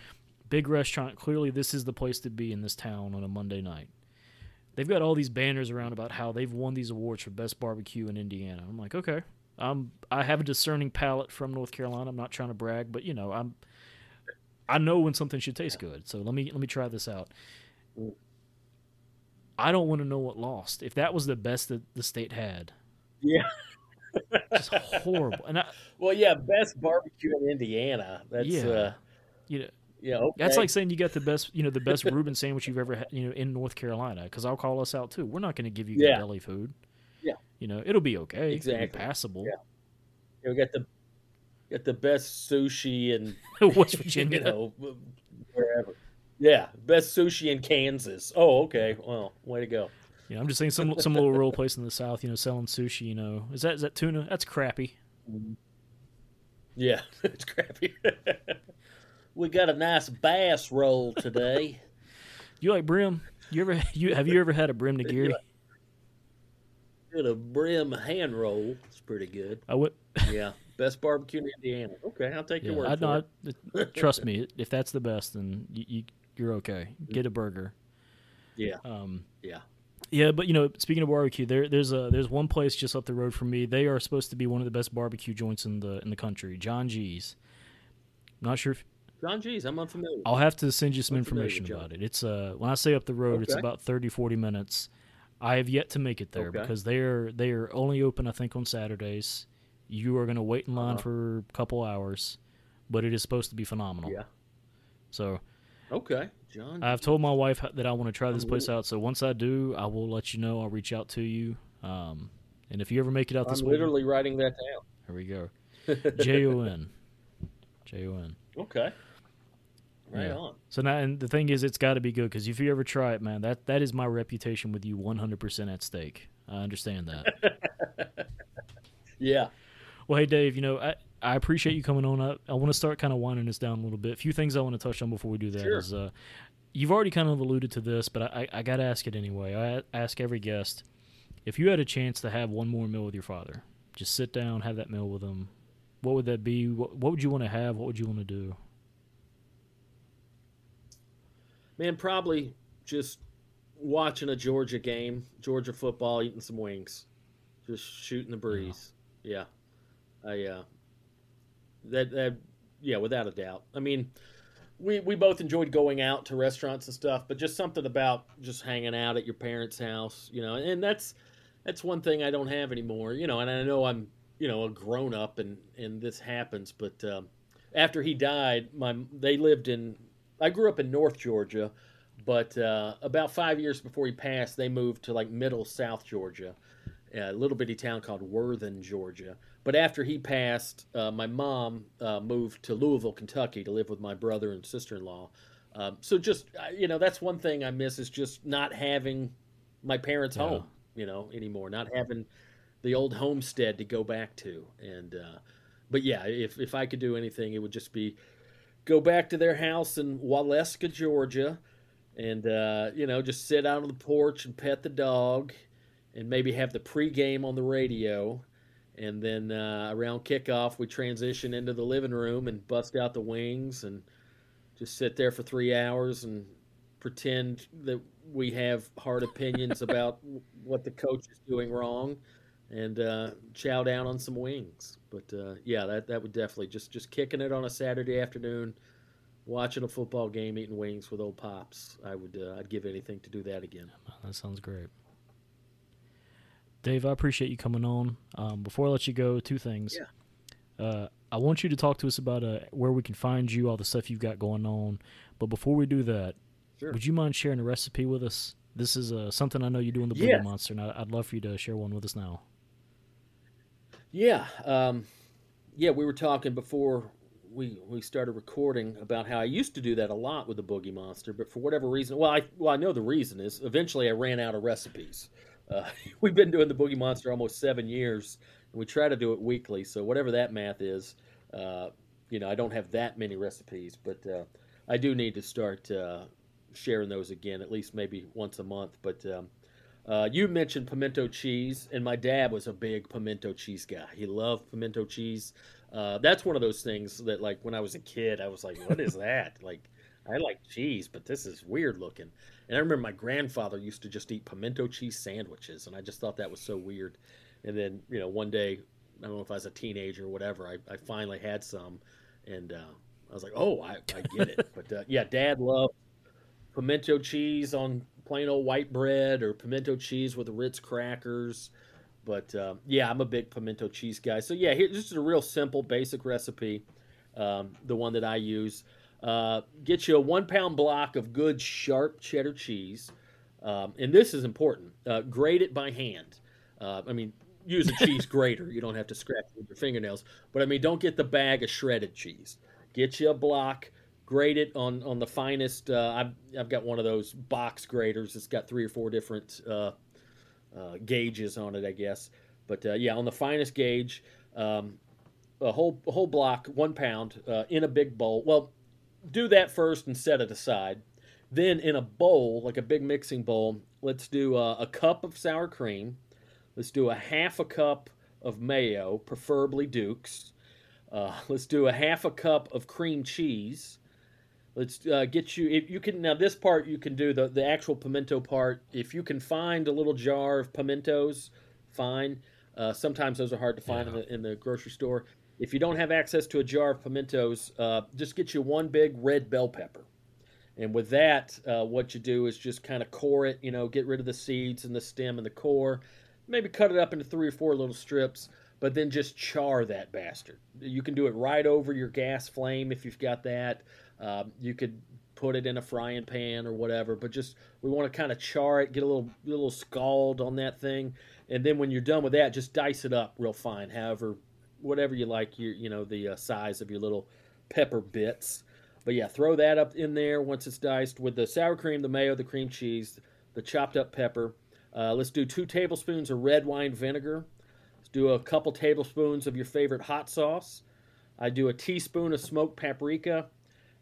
big restaurant. Clearly, this is the place to be in this town on a Monday night. They've got all these banners around about how they've won these awards for best barbecue in Indiana. I'm like, okay, um, I have a discerning palate from North Carolina. I'm not trying to brag, but you know, I'm I know when something should taste good. So let me let me try this out. I don't want to know what lost. If that was the best that the state had, yeah. just horrible. And I, Well, yeah, best barbecue in Indiana. That's Yeah. uh you know, yeah, okay. that's like saying you got the best, you know, the best Reuben sandwich you've ever had, you know, in North Carolina. Because I'll call us out too. We're not going to give you good Yeah. deli food. Yeah. you know, it'll be okay. It'll be Exactly. passable. we got the got the best sushi in West Virginia. you know, wherever. Yeah, best sushi in Kansas. Oh, okay. Well, way to go. You know, I'm just saying some some little rural place in the south, you know, selling sushi. You know, is that is that tuna? That's crappy. Mm-hmm. Yeah, it's crappy. We got a nice bass roll today. You like brim? You ever you have you ever had a brim nigiri? Got a brim hand roll. It's pretty good. I would. Yeah, best barbecue in Indiana. Okay, I'll take Yeah, your word I for know. it. Trust me, if that's the best, then you, you you're okay. Get a burger. Yeah, Um, yeah. yeah, but you know, speaking of barbecue, there there's a there's one place just up the road from me. They are supposed to be one of the best barbecue joints in the in the country. Jon G's. I'm not sure if Jon G's, I'm unfamiliar. I'll have to send you some information about it. It's uh when I say up the road, it's about 30 40 minutes. I have yet to make it there Okay. because they're they are only open I think on Saturdays. You are going to wait in line Uh-huh. for a couple hours, but it is supposed to be phenomenal. Yeah. So, Okay, Jon. I've told my wife that I want to try this place out. So once I do, I will let you know. I'll reach out to you. Um, And if you ever make it out this way, I'm literally writing that down. Here we go. J O N. J O N. Okay. Right Yeah. on. So now, and the thing is, it's got to be good because if you ever try it, man, that that is my reputation with you 100% at stake. I understand that. Yeah. well, hey, Dave, you know, I, I appreciate you coming on. I, I want to start kind of winding this down a little bit. A few things I want to touch on before we do that is, Sure. uh, you've already kind of alluded to this, but I, I, I got to ask it anyway. I ask every guest if you had a chance to have one more meal with your father, just sit down, have that meal with him. What would that be? What, what would you want to have? What would you want to do? Man, probably just watching a Georgia game, Georgia football, eating some wings, just shooting the breeze. Yeah, I uh, that that yeah, without a doubt. I mean, we we both enjoyed going out to restaurants and stuff, but just something about just hanging out at your parents' house, you know, and that's that's one thing I don't have anymore, you know. And I know I'm you know a grown up and and this happens, but um, after he died, my they lived in I grew up in North Georgia, but uh, about five years before he passed, they moved to like middle South Georgia, a little bitty town called Worthen, Georgia. But after he passed, uh, my mom uh, moved to Louisville, Kentucky, to live with my brother and sister-in-law. Um, so just uh, you know, that's one thing I miss is just not having my parents' Yeah. home, you know, anymore. Not having the old homestead to go back to. And uh, but yeah, if if I could do anything, it would just be go back to their house in Waleska, Georgia, and uh, you know just sit out on the porch and pet the dog, and maybe have the pregame on the radio, and then uh, around kickoff we transition into the living room and bust out the wings and just sit there for three hours and pretend that we have hard opinions about what the coach is doing wrong and uh, chow down on some wings. But uh, yeah, that that would definitely just just kicking it on a Saturday afternoon, watching a football game, eating wings with old pops. I would uh, I'd give anything to do that again. That sounds great. Dave, I appreciate you coming on. Um, before I let you go, two things. Yeah. Uh, I want you to talk to us about uh, where we can find you, all the stuff you've got going on. But before we do that, Sure. would you mind sharing a recipe with us? This is uh, something I know you do in the Boogie Yes. Monster, and I'd love for you to share one with us now. Yeah, um, yeah, we were talking before we we started recording about how I used to do that a lot with the Boogie Monster, but for whatever reason, well, I well I know the reason is eventually I ran out of recipes. Uh, we've been doing the Boogie Monster almost seven years, and we try to do it weekly. So whatever that math is, uh, you know, I don't have that many recipes, but uh, I do need to start uh, sharing those again, at least maybe once a month. But um, uh, you mentioned pimento cheese, and my dad was a big pimento cheese guy. He loved pimento cheese. Uh, that's one of those things that, like, when I was a kid, I was like, "What is that?" like, I like cheese, but this is weird looking. And I remember my grandfather used to just eat pimento cheese sandwiches, and I just thought that was so weird. And then, you know, one day, I don't know if I was a teenager or whatever, I, I finally had some, and uh, I was like, "Oh, I, I get it." but uh, yeah, Dad loved pimento cheese on plain old white bread or pimento cheese with Ritz crackers. But uh, yeah, I'm a big pimento cheese guy. So yeah, here this is a real simple, basic recipe. Um, the one that I use. Uh, get you a one pound block of good sharp cheddar cheese, um, and this is important. Uh, grate it by hand. Uh, I mean, use a cheese grater. You don't have to scratch it with your fingernails. But I mean, don't get the bag of shredded cheese. Get you a block grate it on on the finest. Uh, I've I've got one of those box graters. It's got three or four different uh, uh, gauges on it, I guess. But uh, yeah, on the finest gauge, um, a whole a whole block, one pound, uh, in a big bowl. Well, do that first and set it aside. Then in a bowl, like a big mixing bowl, let's do a, a cup of sour cream. Let's do a half a cup of mayo, preferably Duke's. Uh, let's do a half a cup of cream cheese. Let's uh, get you. If you can now, this part you can do the the actual pimento part. If you can find a little jar of pimentos, fine. Uh, sometimes those are hard to find in, the, in the grocery store. If you don't have access to a jar of pimentos, uh, just get you one big red bell pepper. And with that, uh, what you do is just kind of core it. You know, get rid of the seeds and the stem and the core. Maybe cut it up into three or four little strips, but then just char that bastard. You can do it right over your gas flame if you've got that. Um, you could put it in a frying pan or whatever, but just we want to kind of char it, get a little little scald on that thing. and then when you're done with that, just dice it up real fine. However, whatever you like, your you know the uh, size of your little pepper bits. But yeah, throw that up in there once it's diced with the sour cream, the mayo, the cream cheese, the chopped up pepper. Uh, let's do two tablespoons of red wine vinegar. Let's do a couple tablespoons of your favorite hot sauce. I do a teaspoon of smoked paprika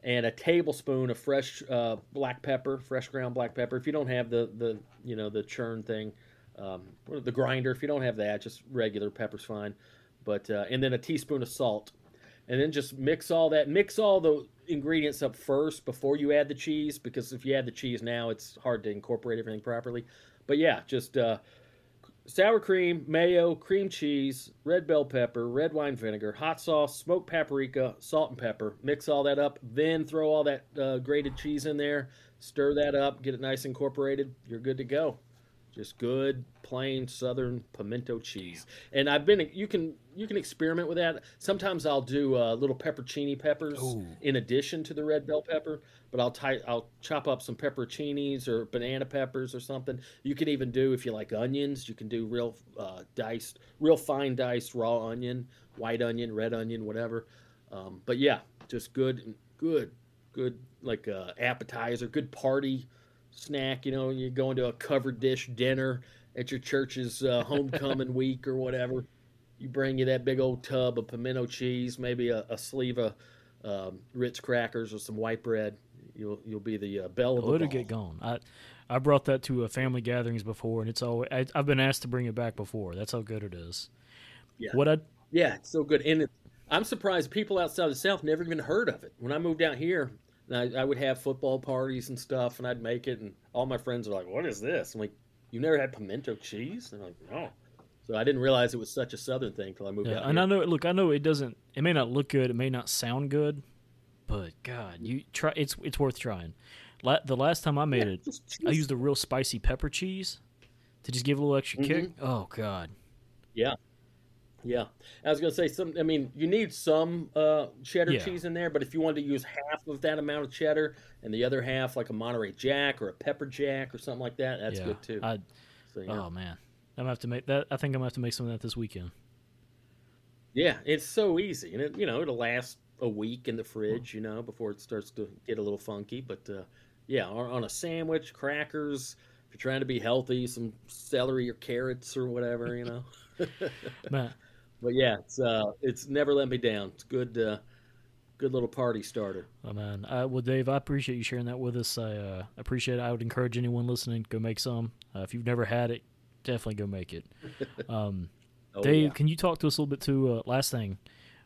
and a tablespoon of fresh uh, black pepper, fresh ground black pepper. If you don't have the the you know the churn thing, um, the grinder, if you don't have that, just regular pepper's fine. But uh, and then a teaspoon of salt, and then just mix all that. Mix all the ingredients up first before you add the cheese, because if you add the cheese now, it's hard to incorporate everything properly. But yeah, just uh, sour cream, mayo, cream cheese, red bell pepper, red wine vinegar, hot sauce, smoked paprika, salt and pepper. Mix all that up, then throw all that uh, grated cheese in there. Stir that up, get it nice incorporated. You're good to go. Just good plain southern pimento cheese. And I've been you can you can experiment with that. Sometimes I'll do uh, little peppercini peppers Ooh. in addition to the red bell pepper, but I'll tie I'll chop up some pepperoncinis or banana peppers or something. You can even do if you like onions, you can do real uh, diced, real fine diced raw onion, white onion, red onion, whatever. Um, but yeah, just good, good, good like uh, appetizer, good party snack. You know, you go into a covered dish dinner at your church's uh, homecoming week or whatever. You bring you that big old tub of pimento cheese, maybe a, a sleeve of um, Ritz crackers or some white bread. You'll you'll be the uh, belle of the it'll ball. get gone. I I brought that to uh, family gatherings before, and it's always I, I've been asked to bring it back before. That's how good it is. Yeah. What I Yeah, it's so good. And it, I'm surprised people outside the South never even heard of it. When I moved out here, and I, I would have football parties and stuff, and I'd make it, and all my friends are like, "What is this?" I'm like, "You never had pimento cheese?" And I'm like, "No." So I didn't realize it was such a Southern thing until I moved yeah, out and here. I know. Look, I know it doesn't. It may not look good. It may not sound good, but God, you try. It's it's worth trying. La, the last time I made Yeah, it, just I used a real spicy pepper cheese to just give it a little extra kick. Mm-hmm. Oh God, Yeah. Yeah. I was going to say some I mean, you need some uh, cheddar Yeah. cheese in there, but if you wanted to use half of that amount of cheddar and the other half like a Monterey Jack or a pepper jack or something like that, that's yeah. good too. So, yeah. Oh man, I'm gonna have to make that. I think I'm gonna have to make some of that this weekend. Yeah, it's so easy, and it you know it'll last a week in the fridge, you know, before it starts to get a little funky. But uh, yeah, on, on a sandwich, crackers. If you're trying to be healthy, some celery or carrots or whatever, you know. Man, but yeah, it's uh, it's never let me down. It's good, uh, good little party starter. oh man. I, well, Dave, I appreciate you sharing that with us. I uh, appreciate it. I would encourage anyone listening go make some. Uh, if you've never had it, definitely go make it. Um, Oh, Dave, yeah. can you talk to us a little bit too? Uh, last thing,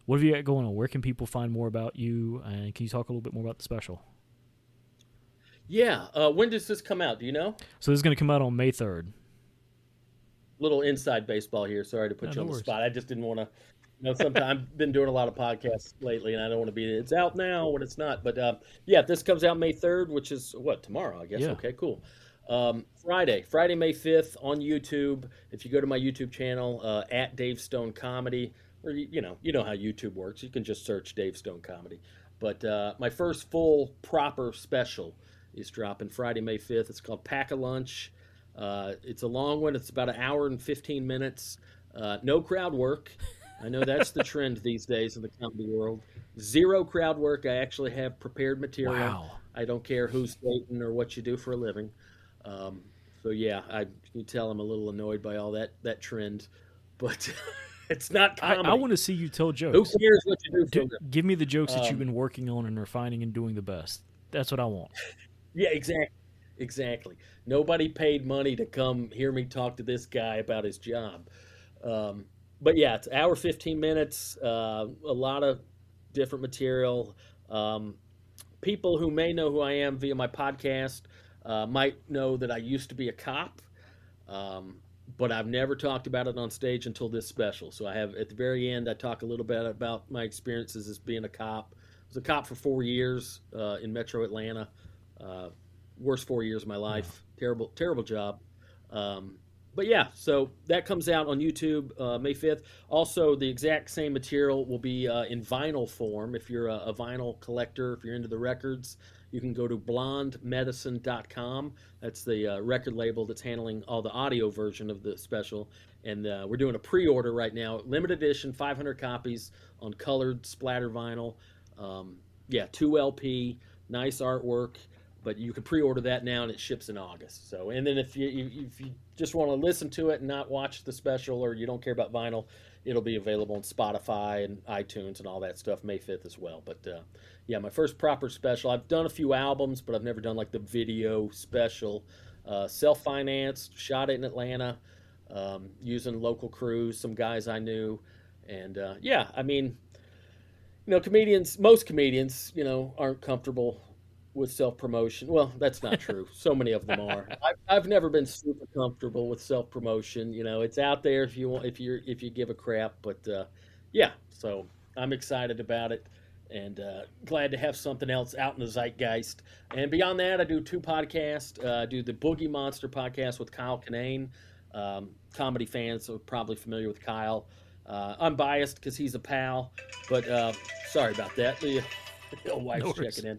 what have you got going on? Where can people find more about you? And can you talk a little bit more about the special? Yeah. Uh, when does this come out? Do you know? So this is going to come out on May third. Little inside baseball here. Sorry to put Yeah, you no on the worries. spot. I just didn't want to. You know, sometimes I've been doing a lot of podcasts lately, and I don't want to be. It's out now when it's not. But uh, yeah, this comes out May third, which is what tomorrow, I guess. Yeah. Okay, cool. Um, Friday, Friday, May fifth, on YouTube. If you go to my YouTube channel uh, at Dave Stone Comedy, or you, you know, you know how YouTube works. You can just search Dave Stone Comedy. But uh, my first full proper special is dropping Friday, May fifth. It's called Pack a Lunch. Uh, it's a long one. It's about an hour and fifteen minutes. Uh, no crowd work. I know that's the trend these days in the comedy world. Zero crowd work. I actually have prepared material. Wow. I don't care who's dating or what you do for a living. Um, so yeah, I you tell I'm a little annoyed by all that that trend, but it's not I. I want to see you tell jokes. Who cares what you do for Do, give me the jokes that you've Um, been working on and refining and doing the best. That's what I want. Yeah, exactly. Exactly. Nobody paid money to come hear me talk to this guy about his job. Um, but yeah, it's hour 15 minutes, uh, a lot of different material. Um, people who may know who I am via my podcast uh, might know that I used to be a cop, um, but I've never talked about it on stage until this special. So I have, at the very end, I talk a little bit about my experiences as being a cop. I was a cop for four years uh, in Metro Atlanta. Uh, worst four years of my life. Terrible, terrible job. Um, but yeah, so that comes out on YouTube uh, May 5th. Also, the exact same material will be uh, in vinyl form. If you're a, a vinyl collector, if you're into the records, you can go to blondemedicine.com. That's the uh, record label that's handling all the audio version of the special. And uh, we're doing a pre order right now, limited edition, 500 copies on colored splatter vinyl. Um, yeah, 2 LP, nice artwork but you can pre-order that now and it ships in August. So, and then if you if you just want to listen to it and not watch the special, or you don't care about vinyl, it'll be available on Spotify and iTunes and all that stuff May fifth as well. But uh, yeah, my first proper special. I've done a few albums, but I've never done like the video special. Uh, self-financed, shot it in Atlanta, um, using local crews, some guys I knew, and uh, yeah, I mean, you know, comedians, most comedians, you know, aren't comfortable with self promotion. Well, that's not true. so many of them are. I've, I've never been super comfortable with self promotion. You know, it's out there if you want, if you if you give a crap. But uh, yeah, so I'm excited about it and uh, glad to have something else out in the zeitgeist. And beyond that, I do two podcasts. Uh, I do the Boogie Monster podcast with Kyle Kinane. Um, comedy fans are probably familiar with Kyle. Uh, I'm biased because he's a pal, but uh, sorry about that. Your wife's no checking in.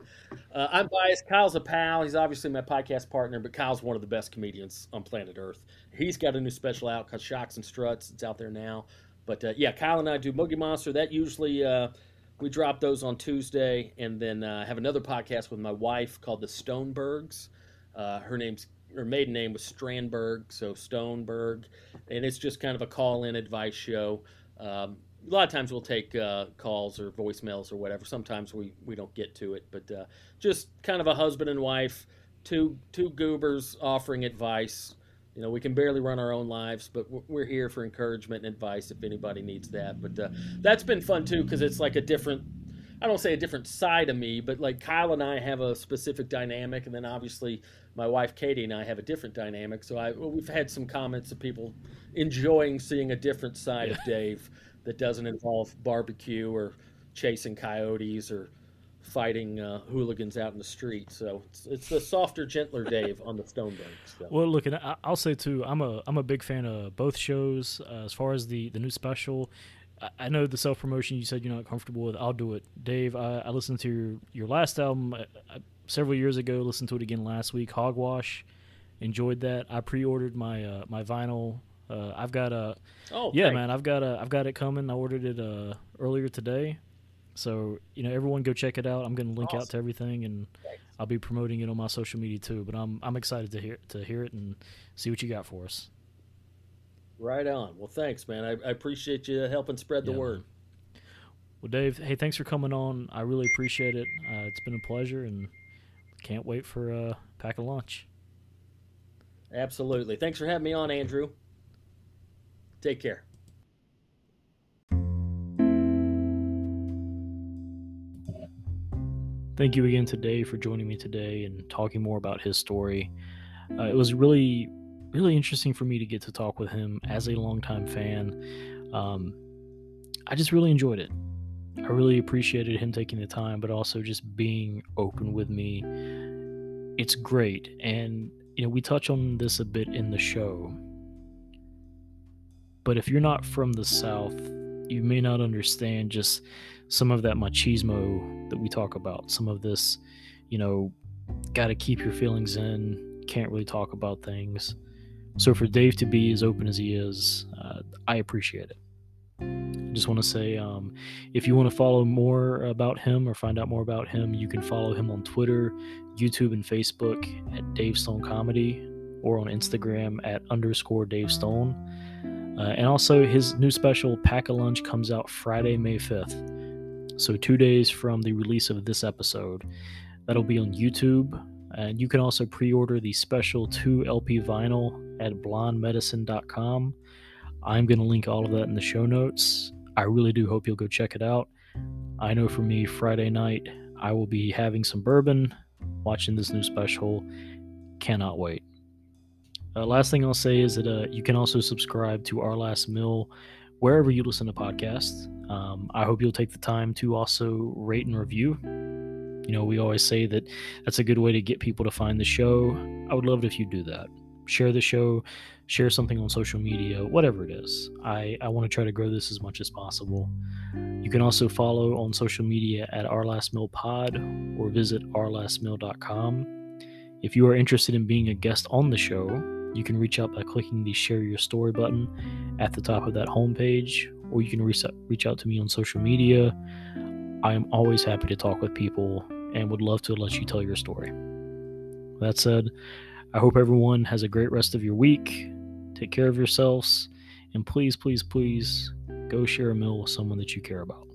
Uh, I'm biased. Kyle's a pal. He's obviously my podcast partner, but Kyle's one of the best comedians on planet Earth. He's got a new special out called Shocks and Struts. It's out there now. But uh, yeah, Kyle and I do Boogie Monster. That usually uh, we drop those on Tuesday, and then uh, have another podcast with my wife called the Stonebergs. Uh, her name's her maiden name was Strandberg, so Stoneberg, and it's just kind of a call-in advice show. Um, a lot of times we'll take uh, calls or voicemails or whatever. Sometimes we, we don't get to it, but uh, just kind of a husband and wife, two two goobers offering advice. You know, we can barely run our own lives, but we're here for encouragement and advice if anybody needs that. But uh, that's been fun too because it's like a different. I don't say a different side of me, but like Kyle and I have a specific dynamic, and then obviously my wife Katie and I have a different dynamic. So I we've had some comments of people enjoying seeing a different side yeah. of Dave that doesn't involve barbecue or chasing coyotes or fighting uh, hooligans out in the street. So it's, it's the softer, gentler Dave on the Stoneberg stuff. Well, look, and I'll say too, I'm a I'm a big fan of both shows. Uh, as far as the the new special, I know the self promotion you said you're not comfortable with. I'll do it, Dave. I, I listened to your your last album I, uh, I, uh, several years ago. Listened to it again last week. Hogwash, enjoyed that. I pre ordered my uh, my vinyl uh, I've got a oh yeah, thanks. man. I've got a I've got it coming. I ordered it uh, earlier today, so you know everyone go check it out. I'm going to link awesome. out to everything, and thanks. I'll be promoting it on my social media too. But I'm I'm excited to hear to hear it and see what you got for us. Right on. Well, thanks, man. I, I appreciate you helping spread the yeah, word. Man. Well, Dave, hey, thanks for coming on. I really appreciate it. Uh, it's been a pleasure, and can't wait for a uh, pack of lunch. Absolutely. Thanks for having me on, Andrew. Take care. Thank you again today for joining me today and talking more about his story. Uh, it was really, really interesting for me to get to talk with him as a longtime fan. Um, I just really enjoyed it. I really appreciated him taking the time, but also just being open with me. It's great. And, you know, we touch on this a bit in the show but if you're not from the South, you may not understand just some of that machismo that we talk about. Some of this, you know, got to keep your feelings in, can't really talk about things. So for Dave to be as open as he is, uh, I appreciate it. I just want to say um, if you want to follow more about him or find out more about him, you can follow him on Twitter, YouTube, and Facebook at Dave Stone Comedy or on Instagram at underscore Dave Stone. Uh, and also, his new special, Pack a Lunch, comes out Friday, May 5th. So, two days from the release of this episode. That'll be on YouTube. And you can also pre order the special 2 LP vinyl at blondemedicine.com. I'm going to link all of that in the show notes. I really do hope you'll go check it out. I know for me, Friday night, I will be having some bourbon, watching this new special. Cannot wait. Uh, last thing I'll say is that uh, you can also subscribe to Our Last Meal wherever you listen to podcasts. Um, I hope you'll take the time to also rate and review. You know, we always say that that's a good way to get people to find the show. I would love it if you do that. share the show, share something on social media, whatever it is. I, I want to try to grow this as much as possible. You can also follow on social media at Our Last Meal Pod or visit ourlastmeal.com. If you are interested in being a guest on the show, you can reach out by clicking the share your story button at the top of that homepage, or you can reach out, reach out to me on social media. I am always happy to talk with people and would love to let you tell your story. That said, I hope everyone has a great rest of your week. Take care of yourselves, and please, please, please go share a meal with someone that you care about.